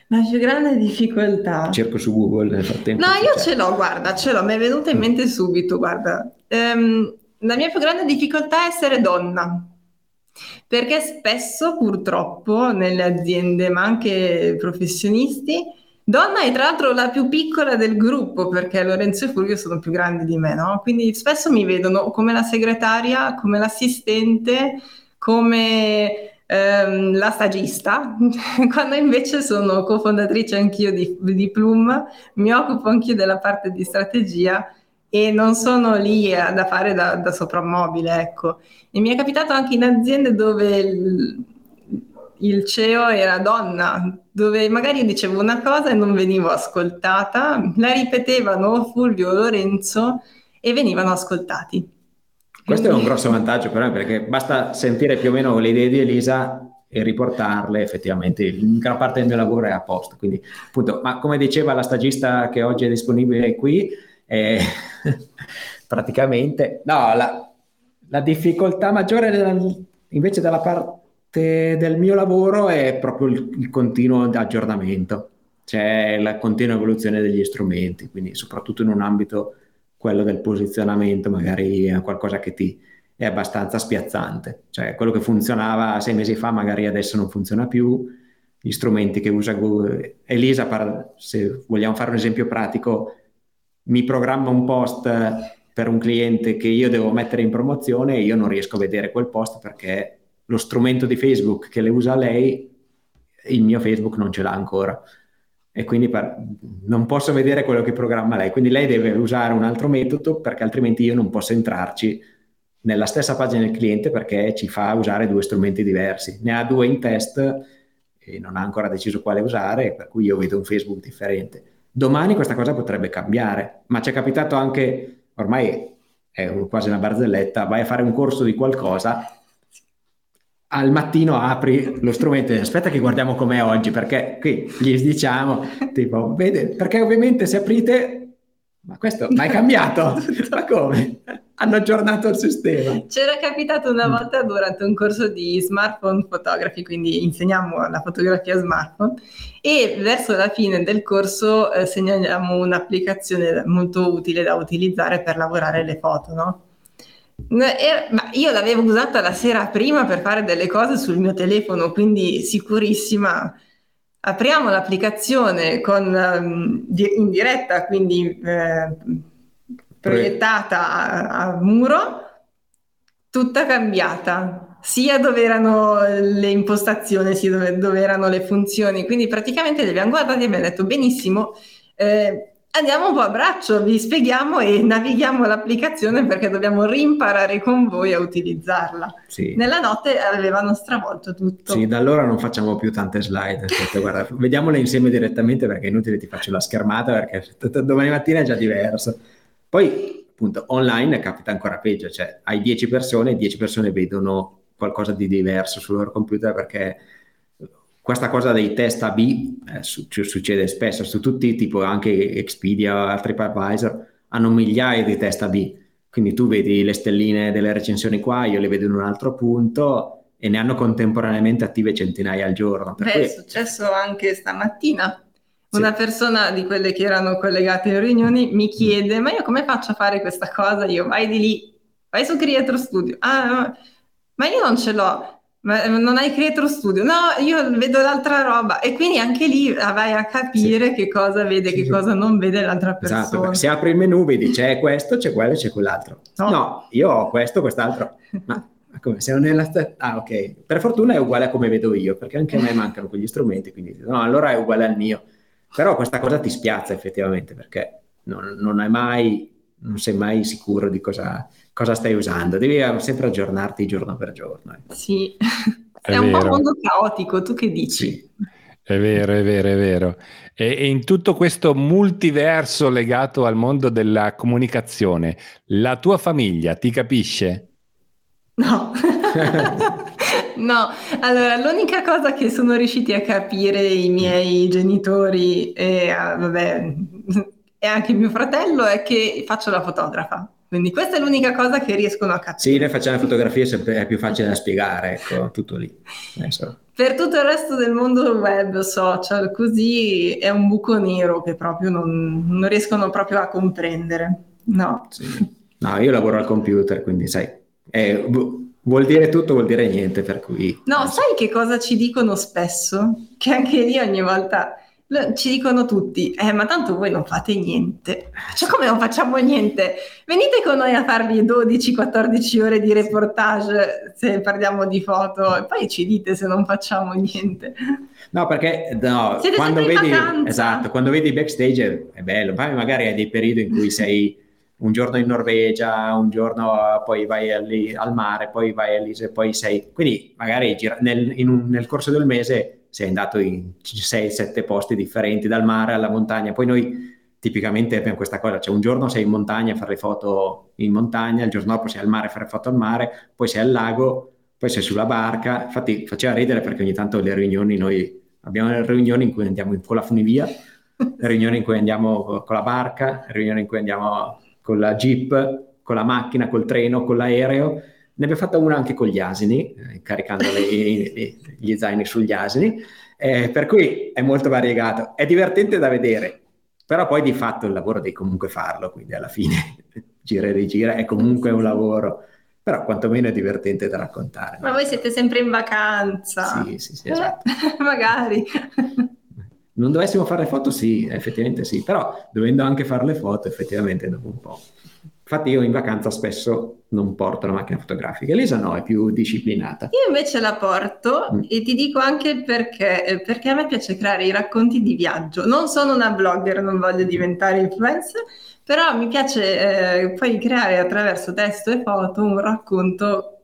La più grande difficoltà. Cerco su Google nel frattempo. No, io ce l'ho, guarda, ce l'ho, mi è venuta in mente subito, guarda. Um, la mia più grande difficoltà è essere donna. Perché spesso purtroppo nelle aziende, ma anche professionisti, Donna e tra l'altro la più piccola del gruppo perché Lorenzo e Fulvio sono più grandi di me, no? Quindi spesso mi vedono come la segretaria, come l'assistente, come ehm, la stagista, *laughs* quando invece sono cofondatrice anch'io di, di Plum, mi occupo anch'io della parte di strategia e non sono lì a, da fare da, da soprammobile, ecco. E mi è capitato anche in aziende dove il, il CEO era donna, dove magari io dicevo una cosa e non venivo ascoltata, la ripetevano Fulvio Lorenzo e venivano ascoltati. Questo è un grosso vantaggio per me perché basta sentire più o meno le idee di Elisa e riportarle, effettivamente gran parte del mio lavoro è a posto. Quindi, appunto, ma come diceva la stagista che oggi è disponibile qui, eh, *laughs* praticamente, no, la, la difficoltà maggiore della, invece dalla parte del mio lavoro è proprio il, il continuo aggiornamento, cioè la continua evoluzione degli strumenti, quindi soprattutto in un ambito, quello del posizionamento, magari è qualcosa che ti è abbastanza spiazzante, cioè quello che funzionava sei mesi fa magari adesso non funziona più, gli strumenti che usa Google. Elisa, se vogliamo fare un esempio pratico, mi programma un post per un cliente che io devo mettere in promozione e io non riesco a vedere quel post perché lo strumento di Facebook che le usa lei, il mio Facebook non ce l'ha ancora e quindi per, non posso vedere quello che programma lei. Quindi lei deve usare un altro metodo perché altrimenti io non posso entrarci nella stessa pagina del cliente perché ci fa usare due strumenti diversi. Ne ha due in test e non ha ancora deciso quale usare, per cui io vedo un Facebook differente. Domani questa cosa potrebbe cambiare, ma ci è capitato anche, ormai è quasi una barzelletta, vai a fare un corso di qualcosa al mattino apri lo strumento e aspetta che guardiamo com'è oggi, perché qui gli diciamo, tipo, vede, perché ovviamente se aprite, ma questo, ma è cambiato? *laughs* ma come? Hanno aggiornato il sistema. C'era capitato una volta durante un corso di smartphone photography, quindi insegniamo la fotografia smartphone, e verso la fine del corso eh, segnaliamo un'applicazione molto utile da utilizzare per lavorare le foto, no? Ma io l'avevo usata la sera prima per fare delle cose sul mio telefono, quindi sicurissima. Apriamo l'applicazione con, um, in diretta, quindi eh, proiettata a, a, muro, tutta cambiata, sia dove erano le impostazioni, sia dove, dove erano le funzioni. Quindi praticamente li abbiamo guardati e abbiamo detto benissimo. Eh, Andiamo un po' a braccio, vi spieghiamo e navighiamo l'applicazione perché dobbiamo rimparare con voi a utilizzarla. Sì. Nella notte avevano stravolto tutto. Sì, da allora non facciamo più tante slide. Aspetta, guarda, vediamole insieme direttamente perché è inutile ti faccio la schermata perché domani mattina è già diverso. Poi, appunto, online capita ancora peggio, cioè hai 10 persone e 10 persone vedono qualcosa di diverso sul loro computer perché questa cosa dei test AB eh, su- succede spesso su tutti, tipo anche Expedia, TripAdvisor, hanno migliaia di test AB. Quindi tu vedi le stelline delle recensioni qua, io le vedo in un altro punto e ne hanno contemporaneamente attive centinaia al giorno. Beh, cui... è successo anche stamattina. Una sì. persona di quelle che erano collegate in riunioni mi chiede: Ma io come faccio a fare questa cosa? Io vai di lì, vai su Creator Studio. Ah, ma io non ce l'ho. Ma non hai Creator Studio? No, io vedo l'altra roba e quindi anche lì vai a capire sì. che cosa vede, sì, che cosa non vede l'altra esatto, persona. Esatto, se apri il menu vedi c'è questo, c'è quello c'è quell'altro. No. no, io ho questo, quest'altro. Ma come se non è la stessa... Ah, ok. Per fortuna è uguale a come vedo io, perché anche a me mancano quegli strumenti, quindi no, allora è uguale al mio. Però questa cosa ti spiazza effettivamente, perché non, non, mai, non sei mai sicuro di cosa cosa stai usando, devi sempre aggiornarti giorno per giorno. Eh. Sì, è, è un po' un mondo caotico, tu che dici? Sì. È vero, è vero, è vero. E, e, in tutto questo multiverso legato al mondo della comunicazione, la tua famiglia ti capisce? No. *laughs* *laughs* no, allora l'unica cosa che sono riusciti a capire i miei genitori e, uh, vabbè, e anche mio fratello è che faccio la fotografa. Quindi questa è l'unica cosa che riescono a capire. Sì, noi facciamo fotografie, è più facile da spiegare, ecco, tutto lì. Adesso. Per tutto il resto del mondo web, social, così è un buco nero che proprio non, non riescono proprio a comprendere. No. Sì. no, io lavoro al computer, quindi sai, è, vuol dire tutto, vuol dire niente, per cui... No, sai che cosa ci dicono spesso? Che anche lì ogni volta ci dicono tutti, eh, ma tanto voi non fate niente. Cioè, come non facciamo niente? Venite con noi a farvi 12-14 ore di reportage se parliamo di foto e poi ci dite se non facciamo niente. No, perché no, quando, vedi, esatto, quando vedi backstage è, è bello, poi magari hai dei periodi in cui sei un giorno in Norvegia, un giorno poi vai lì, al mare, poi vai all'Ise, poi sei... Quindi magari nel, un, nel corso del mese sei andato in 6-7 posti differenti, dal mare alla montagna. Poi noi tipicamente abbiamo questa cosa, cioè un giorno sei in montagna a fare le foto in montagna, il giorno dopo sei al mare a fare foto al mare, poi sei al lago, poi sei sulla barca. Infatti faceva ridere perché ogni tanto le riunioni, noi abbiamo le riunioni in cui andiamo con la funivia, le riunioni in cui andiamo con la barca, le riunioni in cui andiamo con la jeep, con la macchina, col treno, con l'aereo ne abbiamo fatta una anche con gli asini, eh, caricando gli zaini sugli asini, eh, per cui è molto variegato. È divertente da vedere, però poi di fatto il lavoro devi comunque farlo, quindi alla fine *laughs* gira e rigira è comunque un lavoro, però quantomeno è divertente da raccontare. Ma voi siete sempre in vacanza. Sì, sì, sì, esatto. *laughs* Magari. Non dovessimo fare foto, sì, effettivamente sì, però dovendo anche fare le foto, effettivamente dopo un po'. Infatti io in vacanza spesso non porto la macchina fotografica, Elisa no, è più disciplinata. Io invece la porto mm. e ti dico anche perché, eh, perché a me piace creare i racconti di viaggio. Non sono una blogger, non voglio diventare influencer, però mi piace eh, poi creare attraverso testo e foto un racconto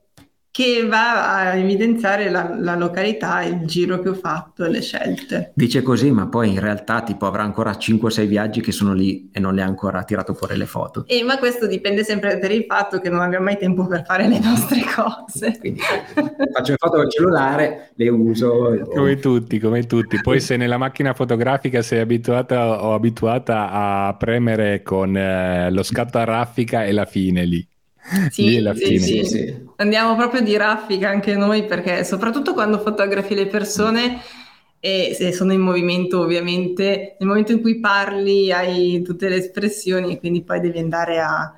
che va a evidenziare la, la, località, il giro che ho fatto le scelte. Dice così, ma poi in realtà tipo avrà ancora 5-6 viaggi che sono lì e non le ha ancora tirato fuori le foto. E, ma questo dipende sempre per il fatto che non abbiamo mai tempo per fare le nostre cose. Quindi faccio le foto col cellulare, le uso. Come tutti, come tutti. Poi se nella macchina fotografica sei abituata o abituata a premere con eh, lo scatto a raffica e la fine lì. *laughs* Sì, sì, sì, sì, Andiamo proprio di raffica anche noi perché soprattutto quando fotografi le persone e se sono in movimento ovviamente, nel momento in cui parli hai tutte le espressioni e quindi poi devi andare a,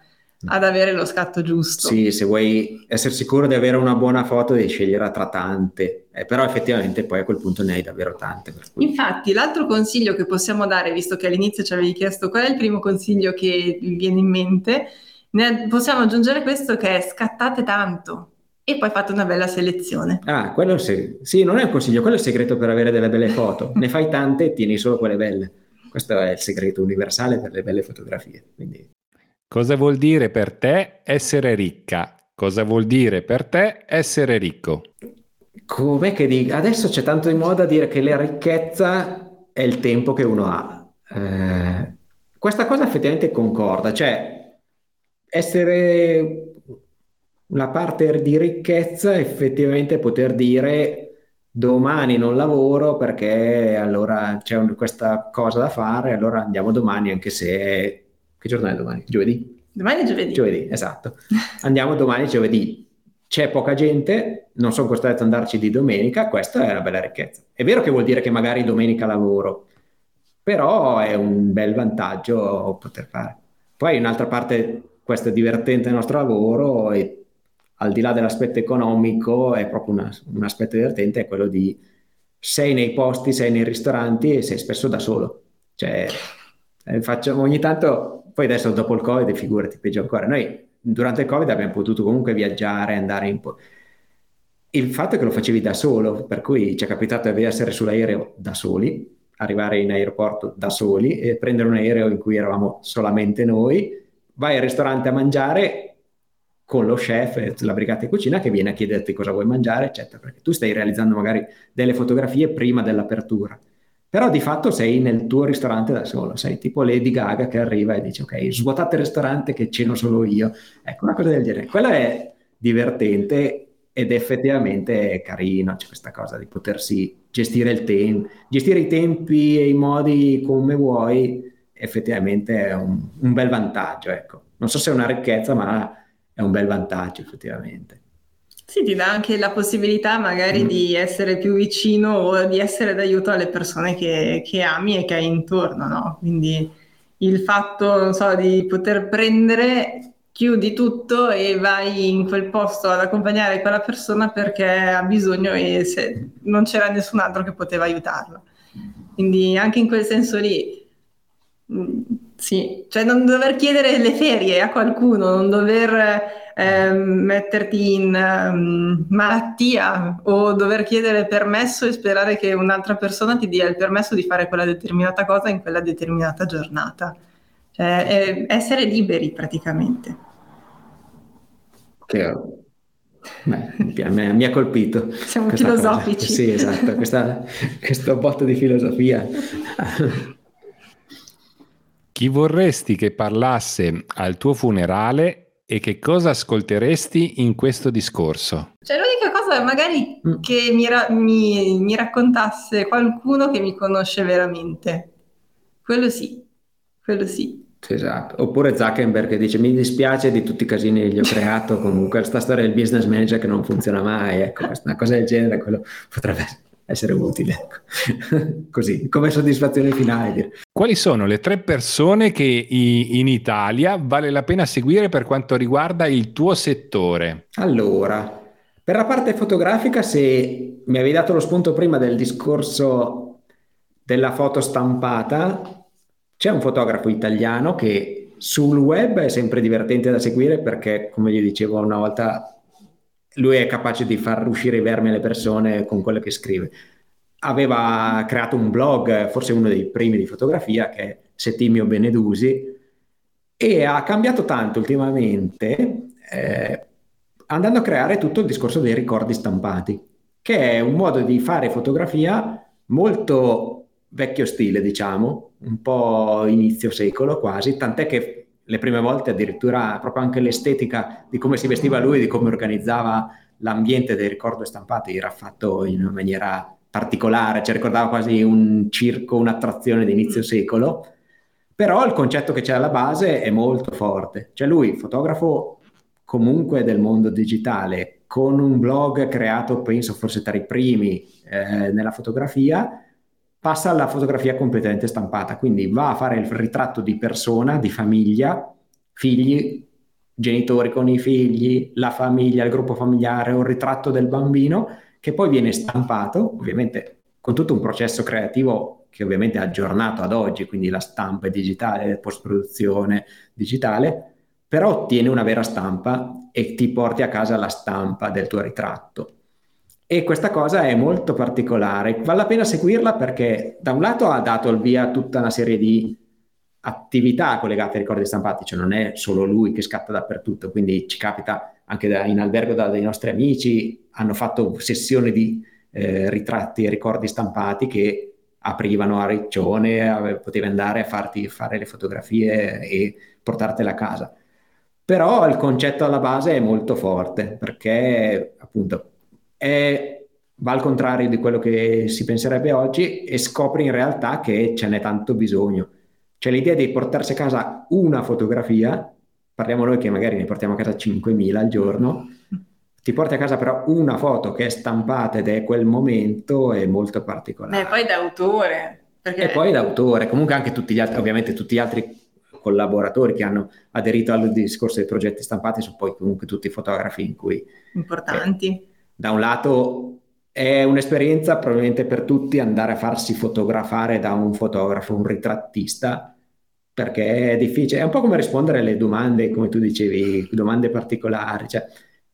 ad avere lo scatto giusto. Sì, se vuoi essere sicuro di avere una buona foto devi scegliere tra tante, eh, però effettivamente poi a quel punto ne hai davvero tante. Cui... Infatti l'altro consiglio che possiamo dare, visto che all'inizio ci avevi chiesto qual è il primo consiglio che vi viene in mente, ne possiamo aggiungere questo che è scattate tanto e poi fate una bella selezione. Ah, quello sì. Sì, non è un consiglio, quello è il segreto per avere delle belle foto. ne fai tante e tieni solo quelle belle. Questo è il segreto universale per le belle fotografie. Quindi... Cosa vuol dire per te essere ricca? Cosa vuol dire per te essere ricco? Com'è che dico? Adesso c'è tanto di moda dire che la ricchezza è il tempo che uno ha. Eh, questa cosa effettivamente concorda, cioè essere la parte di ricchezza, effettivamente poter dire domani non lavoro perché allora c'è un, questa cosa da fare, allora andiamo domani anche se... Che giorno è domani? Giovedì? Domani è giovedì. Giovedì, esatto. Andiamo domani giovedì. C'è poca gente, non sono costretto ad andarci di domenica, questa è una bella ricchezza. È vero che vuol dire che magari domenica lavoro, però è un bel vantaggio poter fare. Poi un'altra parte questo è divertente il nostro lavoro e al di là dell'aspetto economico è proprio una, un aspetto divertente, è quello di sei nei posti, sei nei ristoranti e sei spesso da solo. Cioè, eh, facciamo ogni tanto, poi adesso dopo il Covid, figurati, peggio ancora. Noi durante il Covid abbiamo potuto comunque viaggiare, andare in... Po- il fatto è che lo facevi da solo, per cui ci è capitato di essere sull'aereo da soli, arrivare in aeroporto da soli e prendere un aereo in cui eravamo solamente noi vai al ristorante a mangiare con lo chef, la brigata di cucina che viene a chiederti cosa vuoi mangiare, eccetera, perché tu stai realizzando magari delle fotografie prima dell'apertura. Però di fatto sei nel tuo ristorante da solo, sei tipo Lady Gaga che arriva e dice ok, svuotate il ristorante che ceno solo io. Ecco, una cosa del genere. Quella è divertente ed effettivamente è carino, c'è questa cosa di potersi gestire il tempo, gestire i tempi e i modi come vuoi effettivamente è un, un bel vantaggio. Ecco. Non so se è una ricchezza, ma è un bel vantaggio effettivamente. Sì, ti dà anche la possibilità magari mm. di essere più vicino o di essere d'aiuto alle persone che, che ami e che hai intorno, no? Quindi il fatto, non so, di poter prendere, chiudi tutto e vai in quel posto ad accompagnare quella persona perché ha bisogno e se non c'era nessun altro che poteva aiutarla. Quindi anche in quel senso lì, sì, cioè non dover chiedere le ferie a qualcuno, non dover eh, metterti in um, malattia o dover chiedere permesso e sperare che un'altra persona ti dia il permesso di fare quella determinata cosa in quella determinata giornata. Cioè, essere liberi praticamente. Che Beh, mi ha colpito. Siamo filosofici. Cosa. Sì, esatto, questa, *laughs* questo botto di filosofia. Chi vorresti che parlasse al tuo funerale e che cosa ascolteresti in questo discorso? Cioè, l'unica cosa magari mm. che mi, ra- mi, mi raccontasse qualcuno che mi conosce veramente. Quello sì, quello sì. Esatto, oppure Zuckerberg che dice mi dispiace di tutti i casini che gli ho creato, comunque questa storia del business manager che non funziona mai, ecco, una cosa del genere, quello potrebbe essere utile, ecco. *laughs* così, come soddisfazione finale. Quali sono le tre persone che in Italia vale la pena seguire per quanto riguarda il tuo settore? Allora, per la parte fotografica, se mi avevi dato lo spunto prima del discorso della foto stampata, c'è un fotografo italiano che sul web è sempre divertente da seguire perché, come gli dicevo una volta, lui è capace di far uscire i vermi alle persone con quello che scrive. Aveva creato un blog, forse uno dei primi di fotografia, che è Settimio Benedusi, e ha cambiato tanto ultimamente, eh, andando a creare tutto il discorso dei ricordi stampati, che è un modo di fare fotografia molto vecchio stile, diciamo, un po' inizio secolo quasi, tant'è che le prime volte addirittura proprio anche l'estetica di come si vestiva lui, di come organizzava l'ambiente dei ricordi stampati era fatto in una maniera particolare, ci ricordava quasi un circo, un'attrazione di inizio secolo, però il concetto che c'è alla base è molto forte, cioè lui, fotografo comunque del mondo digitale, con un blog creato, penso forse tra i primi eh, nella fotografia, passa alla fotografia completamente stampata, quindi va a fare il ritratto di persona, di famiglia, figli, genitori con i figli, la famiglia, il gruppo familiare, un ritratto del bambino che poi viene stampato, ovviamente con tutto un processo creativo che ovviamente è aggiornato ad oggi, quindi la stampa è digitale, post-produzione digitale, però ottiene una vera stampa e ti porti a casa la stampa del tuo ritratto. E questa cosa è molto particolare. Vale la pena seguirla perché da un lato ha dato il via a tutta una serie di attività collegate ai ricordi stampati, cioè non è solo lui che scatta dappertutto, quindi ci capita anche da, in albergo da, dai nostri amici, hanno fatto sessioni di eh, ritratti e ricordi stampati che aprivano a Riccione, potevi andare a farti fare le fotografie e portartele a casa. Però il concetto alla base è molto forte perché appunto è, va al contrario di quello che si penserebbe oggi e scopri in realtà che ce n'è tanto bisogno. Cioè l'idea di portarsi a casa una fotografia, parliamo noi che magari ne portiamo a casa 5.000 al giorno, ti porti a casa però una foto che è stampata ed è quel momento è molto particolare. E poi d'autore. Perché... E poi d'autore, comunque anche tutti gli altri, ovviamente tutti gli altri collaboratori che hanno aderito al discorso dei progetti stampati sono poi comunque tutti fotografi in cui... Importanti. Eh, da un lato è un'esperienza probabilmente per tutti andare a farsi fotografare da un fotografo, un ritrattista, perché è difficile, è un po' come rispondere alle domande, come tu dicevi, domande particolari, cioè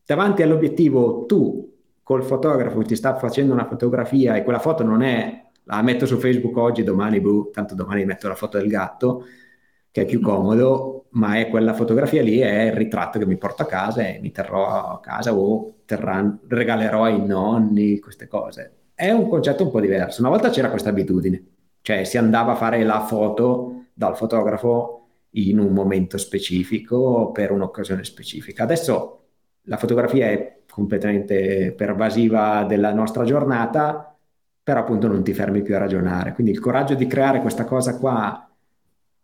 davanti all'obiettivo tu col fotografo ti sta facendo una fotografia e quella foto non è la metto su Facebook oggi, domani, buh, tanto domani metto la foto del gatto, che è più comodo, ma è quella fotografia lì, è il ritratto che mi porto a casa e mi terrò a casa o terran- regalerò ai nonni, queste cose. È un concetto un po' diverso. Una volta c'era questa abitudine, cioè si andava a fare la foto dal fotografo in un momento specifico per un'occasione specifica. Adesso la fotografia è completamente pervasiva della nostra giornata, però appunto non ti fermi più a ragionare. Quindi il coraggio di creare questa cosa qua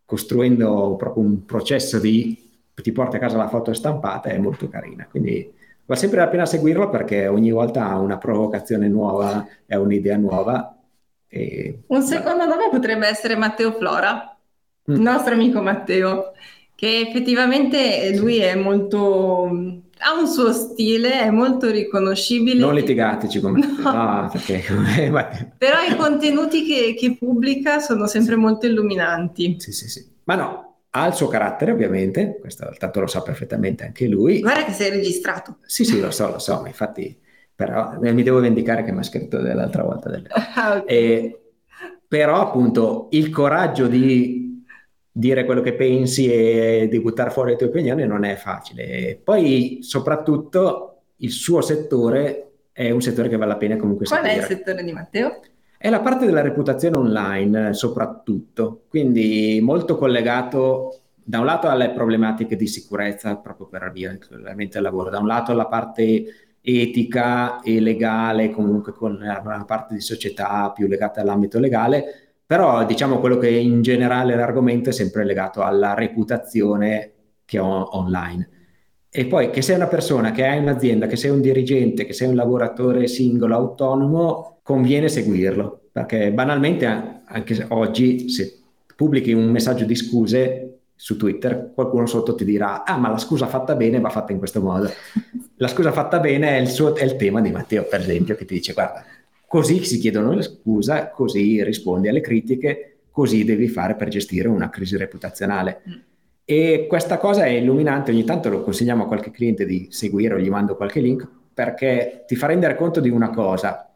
costruendo proprio un processo di ti porti a casa la foto stampata è molto carina. Quindi vale sempre la pena seguirlo perché ogni volta ha una provocazione nuova, è un'idea nuova. E... Un secondo nome potrebbe essere Matteo Flora, mm. il nostro amico Matteo, che effettivamente lui è molto ha un suo stile, è molto riconoscibile. Non litigateci come... *laughs* No. no perché... Però i contenuti che, che, pubblica sono sempre molto illuminanti. Sì, sì, sì. Ma no, ha il suo carattere ovviamente, questo tanto lo sa perfettamente anche lui. Guarda che sei registrato. Sì, sì, lo so, lo so, infatti però mi devo vendicare che mi ha scritto dell'altra volta. Delle... *laughs* Ah, okay. e, però appunto il coraggio di dire quello che pensi e di buttare fuori le tue opinioni non è facile. Poi, soprattutto, il suo settore è un settore che vale la pena comunque Qual seguire. è il settore di Matteo? È la parte della reputazione online, soprattutto, quindi molto collegato da un lato alle problematiche di sicurezza proprio per avviare il lavoro, da un lato alla parte etica e legale, comunque con una parte di società più legata all'ambito legale, però diciamo quello che in generale l'argomento è sempre legato alla reputazione che ho online. E poi che sei una persona, che hai un'azienda, che sei un dirigente, che sei un lavoratore singolo, autonomo, conviene seguirlo, perché banalmente anche oggi se pubblichi un messaggio di scuse su Twitter, qualcuno sotto ti dirà, ah ma la scusa fatta bene va fatta in questo modo. La scusa fatta bene è il, suo, è il tema di Matteo, per esempio, che ti dice, guarda, Così si chiedono le scuse, così rispondi alle critiche, così devi fare per gestire una crisi reputazionale. Mm. E questa cosa è illuminante, ogni tanto lo consigliamo a qualche cliente di seguire o gli mando qualche link perché ti fa rendere conto di una cosa.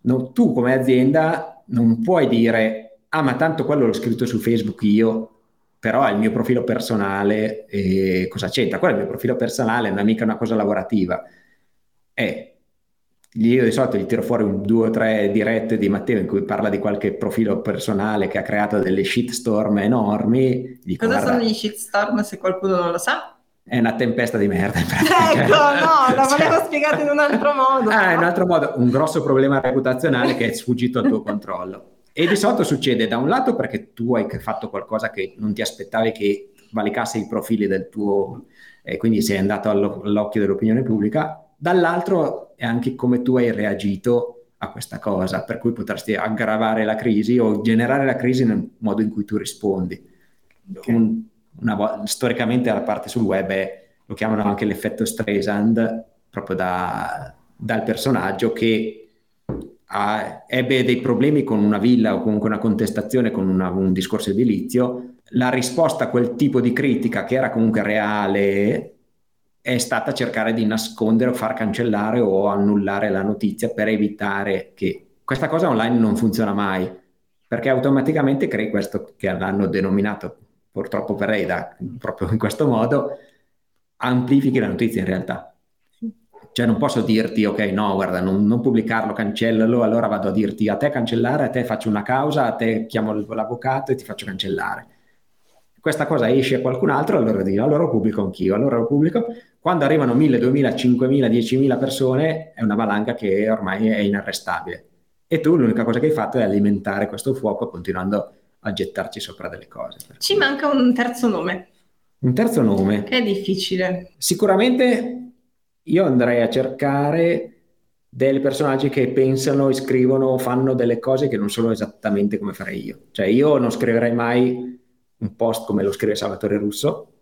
No, tu come azienda non puoi dire, ah ma tanto quello l'ho scritto su Facebook io, però è il mio profilo personale cosa c'entra? Quello è il mio profilo personale, non è mica una cosa lavorativa. È io di solito gli tiro fuori un, due o tre dirette di Matteo in cui parla di qualche profilo personale che ha creato delle shitstorm enormi. Dico, Cosa guarda, sono gli shitstorm se qualcuno non lo sa? È una tempesta di merda. *laughs* Ecco, no, la *laughs* volevo cioè, spiegato in un altro modo. Ah, in un altro modo, un grosso problema reputazionale che è sfuggito al tuo controllo. E di solito succede da un lato perché tu hai fatto qualcosa che non ti aspettavi che valicasse i profili del tuo, e quindi sei andato all'occhio dell'opinione pubblica, dall'altro è anche come tu hai reagito a questa cosa, per cui potresti aggravare la crisi o generare la crisi nel modo in cui tu rispondi. Okay. Un, una, storicamente la parte sul web è, lo chiamano anche l'effetto Streisand, proprio da, dal personaggio che ha, ebbe dei problemi con una villa o comunque una contestazione con una, un discorso edilizio, la risposta a quel tipo di critica che era comunque reale è stata cercare di nascondere o far cancellare o annullare la notizia per evitare che questa cosa online non funziona mai, perché automaticamente crei questo che l'hanno denominato purtroppo per lei da, proprio in questo modo, amplifichi la notizia in realtà. Cioè non posso dirti, ok, no, guarda, non, non, pubblicarlo, cancellalo, allora vado a dirti a te cancellare, a te faccio una causa, a te chiamo l'avvocato e ti faccio cancellare. Questa cosa esce a qualcun altro, allora dico, allora lo pubblico anch'io, allora lo pubblico quando arrivano 1000, 2000, 5000, 10000 persone è una valanga che ormai è inarrestabile. E tu l'unica cosa che hai fatto è alimentare questo fuoco continuando a gettarci sopra delle cose. Ci manca un terzo nome. Un terzo nome. È difficile. Sicuramente io andrei a cercare dei personaggi che pensano, scrivono, fanno delle cose che non sono esattamente come farei io. Cioè io non scriverei mai un post come lo scrive Salvatore Russo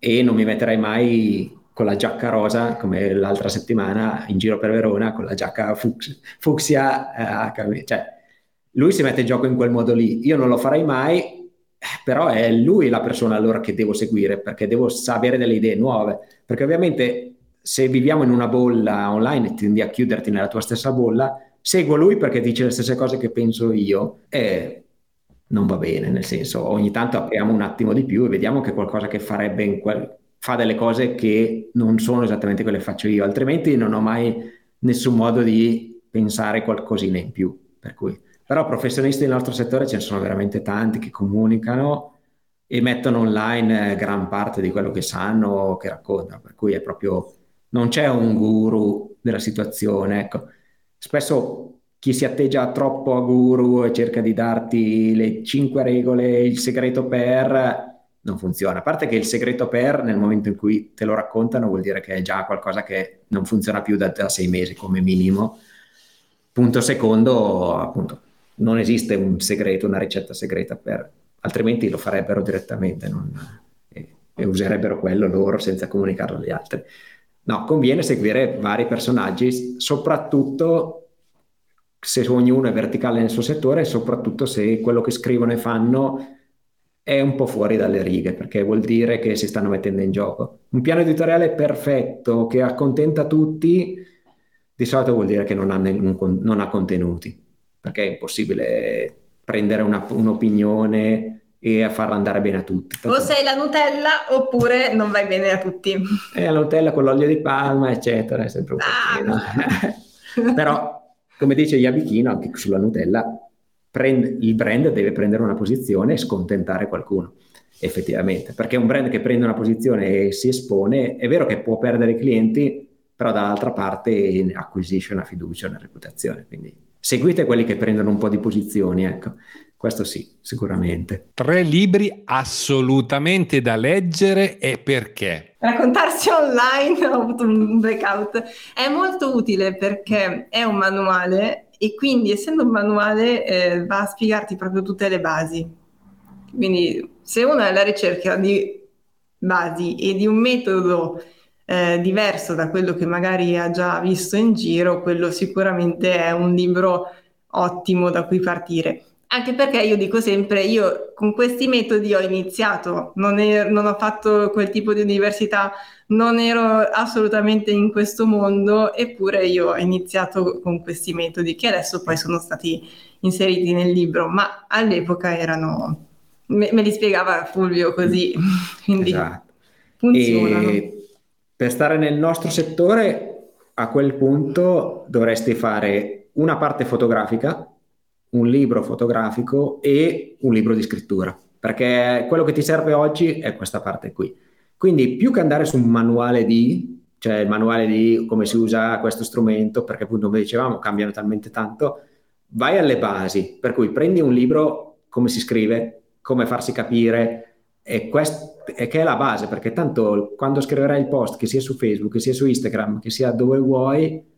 e non mi metterei mai con la giacca rosa, come l'altra settimana in giro per Verona, con la giacca fux- fucsia, eh, cioè lui si mette in gioco in quel modo lì. Io non lo farei mai, però è lui la persona allora che devo seguire, perché devo sapere delle idee nuove, perché ovviamente se viviamo in una bolla online tendi a chiuderti nella tua stessa bolla, seguo lui perché dice le stesse cose che penso io e non va bene, nel senso ogni tanto apriamo un attimo di più e vediamo che qualcosa che farebbe in quel fa delle cose che non sono esattamente quelle che faccio io, altrimenti non ho mai nessun modo di pensare qualcosina in più. Per cui. Però professionisti nel nostro settore ce ne sono veramente tanti che comunicano e mettono online eh, gran parte di quello che sanno, che raccontano, per cui è proprio, non c'è un guru della situazione. Ecco. Spesso chi si atteggia troppo a guru e cerca di darti le cinque regole, il segreto per non funziona. A parte che il segreto per, nel momento in cui te lo raccontano, vuol dire che è già qualcosa che non funziona più da, da sei mesi come minimo. Punto secondo, appunto, non esiste un segreto, una ricetta segreta per, altrimenti lo farebbero direttamente non, e, e, userebbero quello loro senza comunicarlo agli altri. No, conviene seguire vari personaggi, soprattutto se ognuno è verticale nel suo settore e soprattutto se quello che scrivono e fanno è un po' fuori dalle righe, perché vuol dire che si stanno mettendo in gioco. Un piano editoriale perfetto che accontenta tutti, di solito vuol dire che non ha, non ha contenuti, perché è impossibile prendere una, un'opinione e farla andare bene a tutti. O sei la Nutella oppure non vai bene a tutti. E la Nutella con l'olio di palma, eccetera, è sempre un po'. Ah. *laughs* Però, come dice Iabichino, anche sulla Nutella prende, il brand deve prendere una posizione e scontentare qualcuno, effettivamente, perché un brand che prende una posizione e si espone, è vero che può perdere clienti, però dall'altra parte acquisisce una fiducia, una reputazione, quindi seguite quelli che prendono un po' di posizioni, ecco. Questo sì, sicuramente. Tre libri assolutamente da leggere e perché? Raccontarsi online, ho avuto un breakout, è molto utile perché è un manuale e quindi essendo un manuale eh, va a spiegarti proprio tutte le basi. Quindi se uno è alla ricerca di basi e di un metodo eh, diverso da quello che magari ha già visto in giro, quello sicuramente è un libro ottimo da cui partire. Anche perché io dico sempre, io con questi metodi ho iniziato, non, è, non ho fatto quel tipo di università, non ero assolutamente in questo mondo, eppure io ho iniziato con questi metodi che adesso poi sono stati inseriti nel libro, ma all'epoca erano, me, me li spiegava Fulvio così, *laughs* quindi esatto. funzionano. E per stare nel nostro settore, a quel punto dovresti fare una parte fotografica, un libro fotografico e un libro di scrittura, perché quello che ti serve oggi è questa parte qui. Quindi più che andare su un manuale di, cioè il manuale di come si usa questo strumento, perché appunto come dicevamo cambiano talmente tanto, vai alle basi, per cui prendi un libro, come si scrive, come farsi capire, e, quest- e che è la base, perché tanto quando scriverai il post, che sia su Facebook, che sia su Instagram, che sia dove vuoi,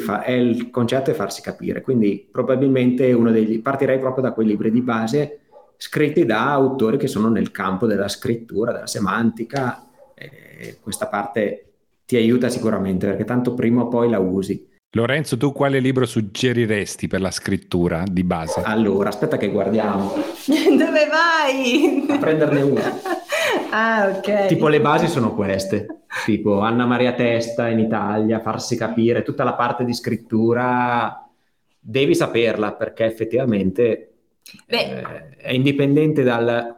fa- è il concetto è farsi capire. Quindi probabilmente uno degli partirei proprio da quei libri di base scritti da autori che sono nel campo della scrittura, della semantica. E questa parte ti aiuta sicuramente perché tanto prima o poi la usi. Lorenzo, tu quale libro suggeriresti per la scrittura di base? Allora, aspetta che guardiamo. *laughs* Dove vai? A prenderne uno. Ah, ok. Tipo le basi sono queste, tipo Anna Maria Testa in Italia, farsi capire, tutta la parte di scrittura devi saperla perché effettivamente eh, è indipendente dal...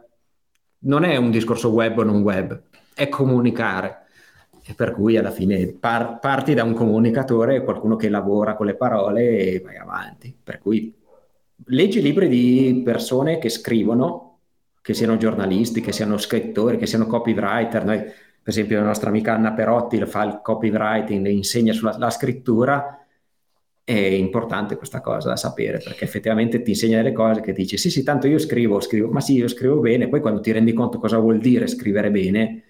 non è un discorso web o non web, è comunicare. E per cui alla fine par- parti da un comunicatore, qualcuno che lavora con le parole e vai avanti. Per cui leggi libri di persone che scrivono, che siano giornalisti, che siano scrittori, che siano copywriter. Noi, per esempio, la nostra amica Anna Perotti fa il copywriting, insegna sulla scrittura è importante questa cosa da sapere perché effettivamente ti insegna delle cose che dici sì sì tanto io scrivo, scrivo ma sì io scrivo bene poi quando ti rendi conto cosa vuol dire scrivere bene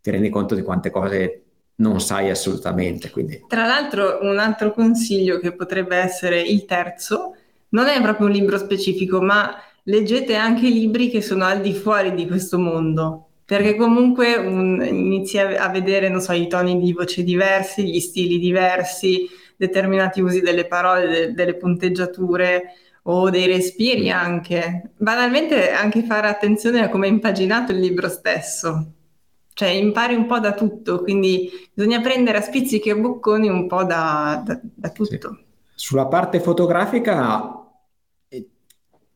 ti rendi conto di quante cose non sai assolutamente quindi. tra l'altro un altro consiglio che potrebbe essere il terzo non è proprio un libro specifico ma leggete anche libri che sono al di fuori di questo mondo perché comunque un, inizi a vedere non so i toni di voce diversi gli stili diversi determinati usi delle parole, de- delle punteggiature o dei respiri anche. Banalmente anche fare attenzione a come è impaginato il libro stesso. Cioè impari un po' da tutto, quindi bisogna prendere a spizzichi e bocconi un po' da, da, da tutto. Sì. Sulla parte fotografica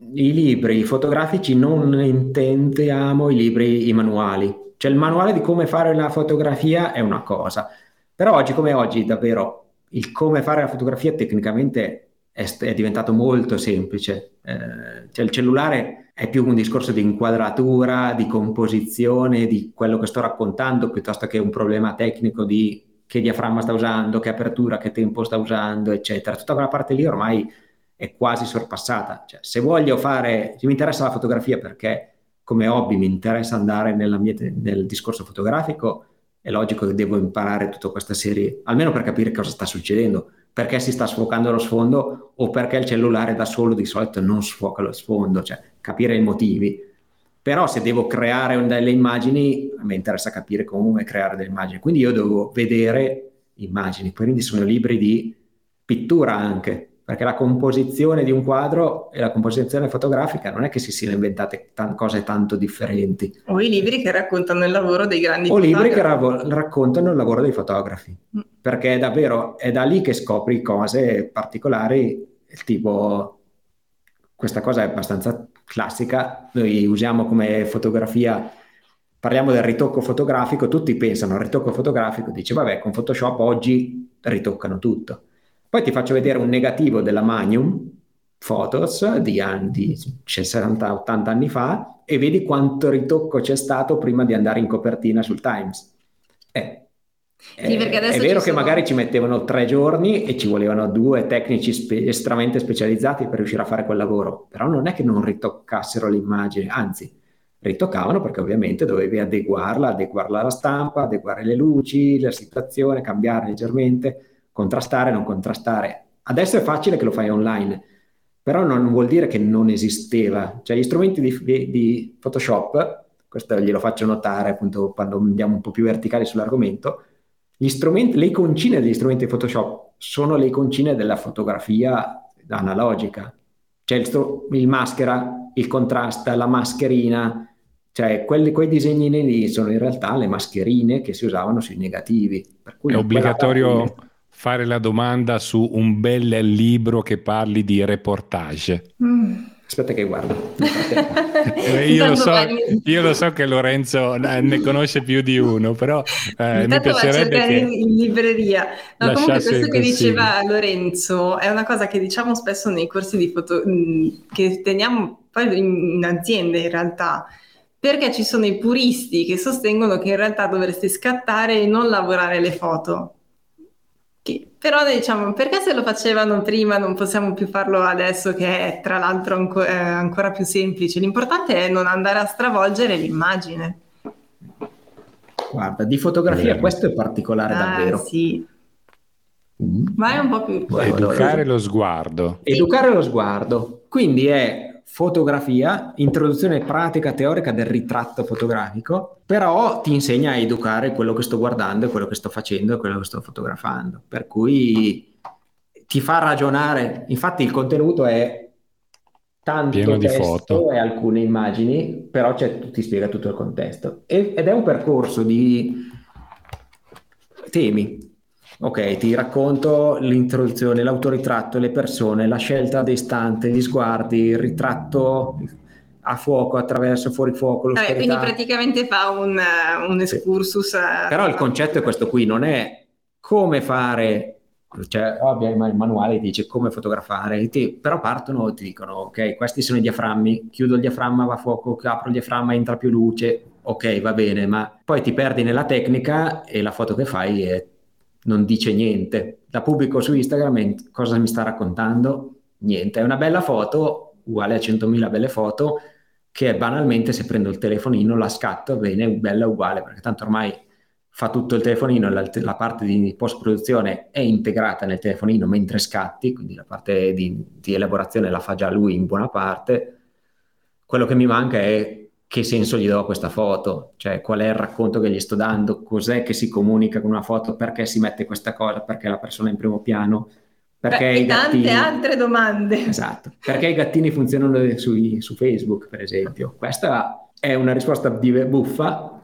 i libri fotografici non intendiamo i libri, i manuali. Cioè il manuale di come fare la fotografia è una cosa, però oggi come oggi davvero il come fare la fotografia tecnicamente è, è diventato molto semplice. Eh, cioè il cellulare è più un discorso di inquadratura, di composizione, di quello che sto raccontando, piuttosto che un problema tecnico di che diaframma sta usando, che apertura, che tempo sta usando, eccetera. Tutta quella parte lì ormai è quasi sorpassata. Cioè, se voglio fare, se mi interessa la fotografia perché come hobby mi interessa andare mia, nel discorso fotografico, è logico che devo imparare tutta questa serie, almeno per capire cosa sta succedendo, perché si sta sfocando lo sfondo o perché il cellulare da solo di solito non sfoca lo sfondo, cioè capire i motivi. però se devo creare delle immagini, a me interessa capire come creare delle immagini, quindi io devo vedere immagini, quindi sono libri di pittura anche, perché la composizione di un quadro e la composizione fotografica non è che si siano inventate t- cose tanto differenti. O i libri che raccontano il lavoro dei grandi o fotografi. O libri che ra- raccontano il lavoro dei fotografi, mm. perché è davvero è da lì che scopri cose particolari, tipo questa cosa è abbastanza classica, noi usiamo come fotografia parliamo del ritocco fotografico, tutti pensano al ritocco fotografico, dice vabbè con Photoshop oggi ritoccano tutto. Poi ti faccio vedere un negativo della Magnum Photos di, anni, 60-80 anni fa e vedi quanto ritocco c'è stato prima di andare in copertina sul Times. Eh, sì, eh, è vero che sono... magari ci mettevano tre giorni e ci volevano due tecnici spe- estremamente specializzati per riuscire a fare quel lavoro, però non è che non ritoccassero l'immagine, anzi ritoccavano perché ovviamente dovevi adeguarla, adeguarla alla stampa, adeguare le luci, la situazione, cambiare leggermente contrastare, non contrastare. Adesso è facile che lo fai online, però non vuol dire che non esisteva. Cioè gli strumenti di, di Photoshop, questo glielo faccio notare appunto quando andiamo un po' più verticali sull'argomento, gli strumenti, le iconcine degli strumenti di Photoshop sono le iconcine della fotografia analogica. Cioè il, il maschera, il contrasta, la mascherina, cioè quelli, quei disegnini lì sono in realtà le mascherine che si usavano sui negativi. è obbligatorio fare la domanda su un bel libro che parli di reportage. Mm. Aspetta che guardo. eh, io, lo so, io, lo so, che Lorenzo ne conosce più di uno, però eh, mi piacerebbe che in libreria. No, comunque questo che diceva Lorenzo è una cosa che diciamo spesso nei corsi di foto mm, che teniamo poi in azienda in realtà perché ci sono i puristi che sostengono che in realtà dovresti scattare e non lavorare le foto però diciamo, perché se lo facevano prima non possiamo più farlo adesso che è tra l'altro anco- è ancora più semplice? L'importante è non andare a stravolgere l'immagine. Guarda, di fotografia eh. questo è particolare ah, davvero. Sì. Mm. Vai un po' più. Educare lo sguardo. Educare lo sguardo. Quindi è fotografia, introduzione pratica teorica del ritratto fotografico, però ti insegna a educare quello che sto guardando, quello che sto facendo e quello che sto fotografando. Per cui ti fa ragionare. Infatti il contenuto è tanto Pieno testo di foto. e alcune immagini, però ti spiega tutto il contesto. ed è un percorso di temi Ok, ti racconto l'introduzione, l'autoritratto, le persone, la scelta dei stanti, gli sguardi, il ritratto a fuoco, attraverso, fuori fuoco. Vabbè, quindi praticamente fa un, un excursus. Sì. Però il concetto è questo qui, non è come fare, cioè ovvio il manuale dice come fotografare, ti, però partono e ti dicono ok, questi sono i diaframmi, chiudo il diaframma, va a fuoco, apro il diaframma, entra più luce, ok va bene, ma poi ti perdi nella tecnica e la foto che fai è non dice niente. La pubblico su Instagram e cosa mi sta raccontando? Niente, è una bella foto uguale a 100.000 belle foto che banalmente se prendo il telefonino la scatto, bene, bella uguale, perché tanto ormai fa tutto il telefonino, la, la parte di post-produzione è integrata nel telefonino mentre scatti, quindi la parte di, di elaborazione la fa già lui in buona parte. Quello che mi manca è che senso gli do a questa foto, cioè qual è il racconto che gli sto dando, cos'è che si comunica con una foto, perché si mette questa cosa, perché la persona è in primo piano, perché Beh, i gattini... tante altre domande. Esatto, perché i gattini funzionano su, su Facebook, per esempio. Questa è una risposta buffa,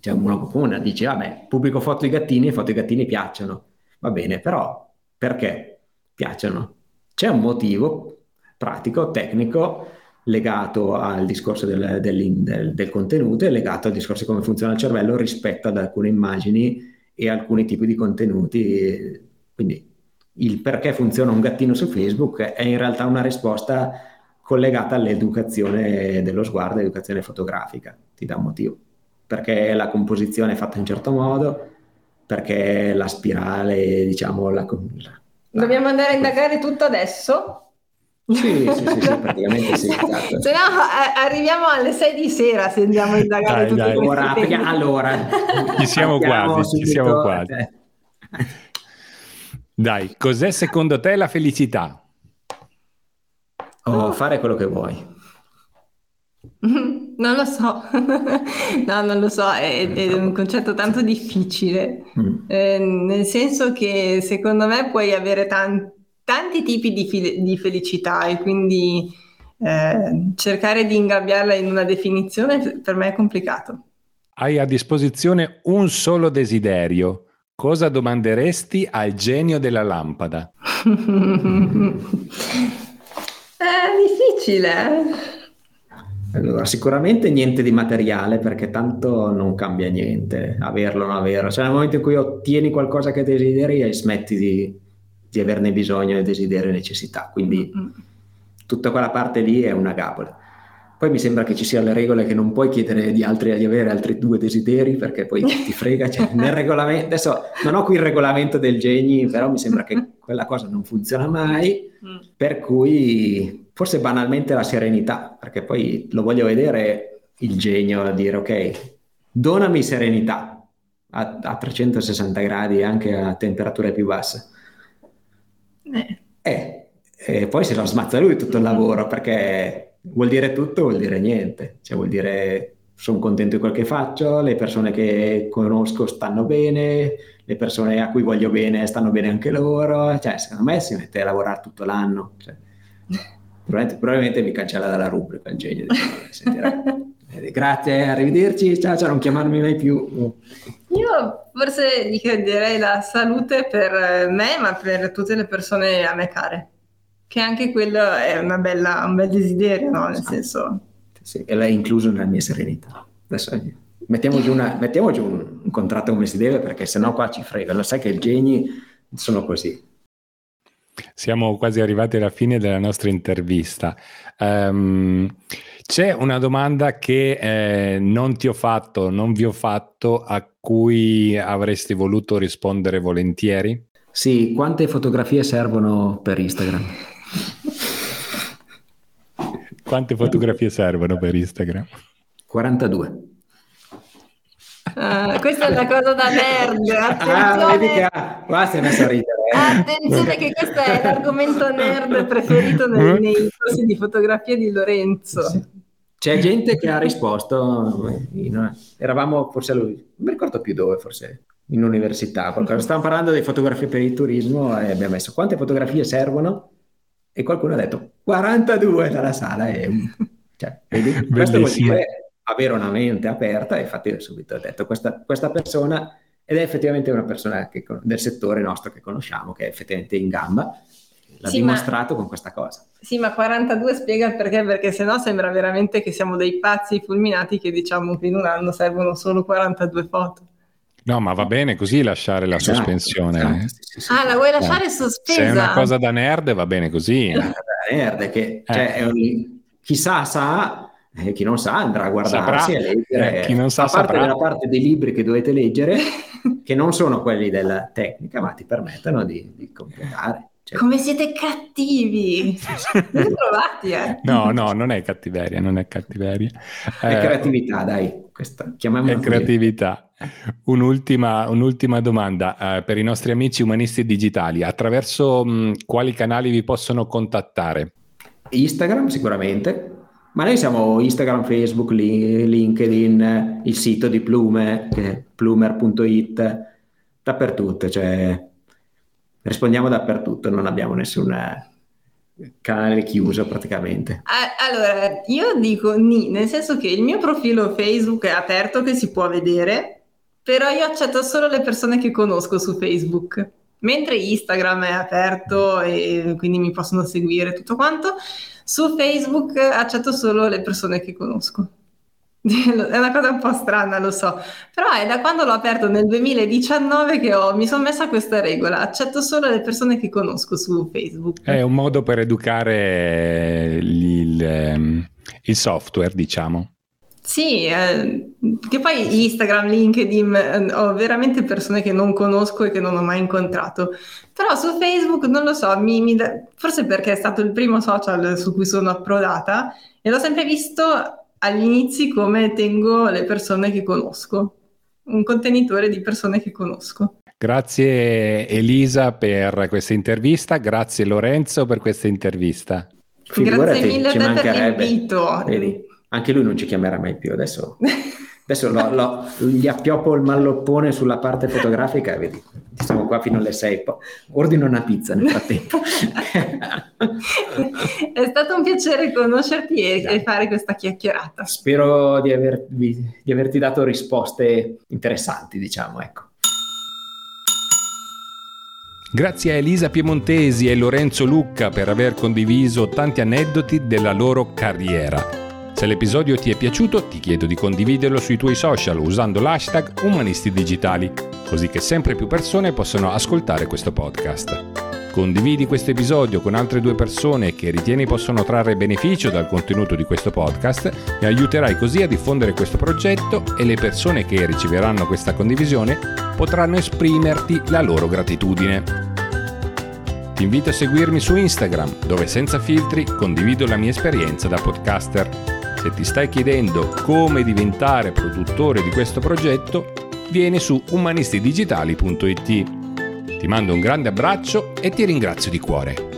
cioè uno comune dice, vabbè, pubblico foto di gattini e foto di gattini piacciono, va bene, però perché piacciono? C'è un motivo pratico, tecnico, legato al discorso del, del, del, del, contenuto e legato al discorso di come funziona il cervello rispetto ad alcune immagini e alcuni tipi di contenuti. Quindi il perché funziona un gattino su Facebook è in realtà una risposta collegata all'educazione dello sguardo, all'educazione fotografica, ti dà un motivo. Perché la composizione è fatta in un certo modo, perché la spirale, diciamo, la, la, Dobbiamo andare a indagare tutto adesso? Sì, sì, sì, sì, *laughs* praticamente sì. Esatto. Se no, a- arriviamo alle 6 di sera se andiamo a indagare tutti dai. Ora, allora, ci siamo quasi, ci siamo quasi. Eh. Dai, cos'è secondo te la felicità? Oh, fare quello che vuoi. *laughs* Non lo so, *laughs* no, non lo so, è, è un concetto tanto difficile, mm. eh, nel senso che secondo me puoi avere tan- tanti tipi di, fi- di, felicità e quindi eh, cercare di ingabbiarla in una definizione per me è complicato. Hai a disposizione un solo desiderio. Cosa domanderesti al genio della lampada? è *laughs* difficile. Allora, sicuramente niente di materiale perché tanto non cambia niente, averlo o non averlo. Cioè nel momento in cui ottieni qualcosa che desideri e smetti di, di averne bisogno e desiderio e necessità. Quindi mm-hmm. tutta quella parte lì è una gabola. Poi mi sembra che ci siano le regole che non puoi chiedere di altri di avere altri due desideri perché poi *laughs* ti frega. Cioè, nel regolamento, adesso non ho qui il regolamento del Geni, però mi sembra che *laughs* quella cosa non funziona mai. Mm. Per cui forse banalmente la serenità, perché poi lo voglio vedere il genio a dire ok, donami serenità a, a 360 gradi anche a temperature più basse. Eh. eh. E poi se lo smazza lui tutto il lavoro perché vuol dire tutto, vuol dire niente, cioè vuol dire sono contento di quel che faccio, le persone che conosco stanno bene, le persone a cui voglio bene stanno bene anche loro, cioè secondo me si mette a lavorare tutto l'anno. Cioè, probabilmente, probabilmente, mi cancella dalla rubrica il genio. *laughs* Eh, grazie, arrivederci, ciao, ciao, non chiamarmi mai più. Io forse gli chiederei la salute per me, ma per tutte le persone a me care che anche quello è bella, un bel desiderio, no? Nel senso... Sì, e l'hai incluso nella mia serenità. Adesso mettiamo giù, una, mettiamo giù un, un, contratto come si deve, perché sennò qua ci frega. Lo sai che i geni sono così. Siamo quasi arrivati alla fine della nostra intervista. Um, c'è una domanda che eh, non ti ho fatto, non vi ho fatto, a cui avresti voluto rispondere volentieri? Sì, quante fotografie servono per Instagram? Quante fotografie servono per Instagram? 42. Uh, ah, questa è una cosa da nerd. Attenzione. Ah, vedi che qua si è messo a ridere. Eh? Attenzione che questo è l'argomento nerd preferito nei, nei corsi di fotografia di Lorenzo. Sì. C'è gente che ha risposto, eravamo forse lui, non mi ricordo più dove, forse in università, qualcosa. Stavamo parlando di fotografie per il turismo e abbiamo messo quante fotografie servono e qualcuno ha detto 42 dalla sala e cioè, vedi, questo vuol dire avere una mente aperta e infatti subito ho detto questa, questa persona ed è effettivamente una persona che, del settore nostro che conosciamo che è effettivamente in gamba l'ha sì, dimostrato ma, con questa cosa. Sì, ma 42 spiega il perché, perché sennò sembra veramente che siamo dei pazzi fulminati che diciamo che in un anno servono solo 42 foto. No, ma va bene così lasciare la esatto, sospensione. Esatto, sì, sì, sì. Ah, la vuoi lasciare eh. sospesa? Se è una cosa da nerd va bene così. *laughs* Da nerd, che cioè, eh. un, chissà sa, eh, chi non sa andrà a guardarsi saprà. e leggere. Eh, chi non sa, a parte della parte dei libri che dovete leggere, *laughs* che non sono quelli della tecnica, ma ti permettono di, di completare. Cioè... Come siete cattivi! *laughs* Trovati, eh? No, no, non è cattiveria, non è cattiveria. È eh, creatività, dai, questa, chiamiamola È creatività. Un'ultima, un'ultima domanda eh, per i nostri amici umanisti digitali. Attraverso mh, quali canali vi possono contattare? Instagram sicuramente, ma noi siamo Instagram, Facebook, LinkedIn, il sito di Plume, plumer.it, dappertutto, cioè rispondiamo dappertutto, non abbiamo nessun canale chiuso praticamente. Allora, io dico ni, nel senso che il mio profilo Facebook è aperto che si può vedere, però io accetto solo le persone che conosco su Facebook, mentre Instagram è aperto e quindi mi possono seguire tutto quanto, su Facebook accetto solo le persone che conosco. *laughs* È una cosa un po' strana, lo so, però è da quando l'ho aperto nel 2019 che ho, mi sono messa questa regola, accetto solo le persone che conosco su Facebook. È un modo per educare il, ehm, il software, diciamo. Sì, eh, che poi Instagram, LinkedIn, eh, ho veramente persone che non conosco e che non ho mai incontrato, però su Facebook non lo so, mi, mi da... forse perché è stato il primo social su cui sono approdata e l'ho sempre visto agli inizi come tengo le persone che conosco, un contenitore di persone che conosco. Grazie Elisa per questa intervista, grazie Lorenzo per questa intervista. Figurati, grazie mille per l'invito. Vedi Anche lui non ci chiamerà mai più adesso. *laughs* Adesso lo, lo, gli appioppo il malloppone sulla parte fotografica e vedi, siamo qua fino alle 6, poi ordino una pizza nel frattempo. *laughs* È stato un piacere conoscerti e, e fare questa chiacchierata. Spero di, avervi, di averti dato risposte interessanti, diciamo, ecco. Grazie a Elisa Piemontesi e Lorenzo Lucca per aver condiviso tanti aneddoti della loro carriera. Se l'episodio ti è piaciuto ti chiedo di condividerlo sui tuoi social usando l'hashtag Umanisti Digitali, così che sempre più persone possano ascoltare questo podcast. Condividi questo episodio con altre due persone che ritieni possono trarre beneficio dal contenuto di questo podcast e aiuterai così a diffondere questo progetto e le persone che riceveranno questa condivisione potranno esprimerti la loro gratitudine. Ti invito a seguirmi su Instagram, dove senza filtri condivido la mia esperienza da podcaster. Se ti stai chiedendo come diventare produttore di questo progetto, vieni su umanistidigitali.it. Ti mando un grande abbraccio e ti ringrazio di cuore.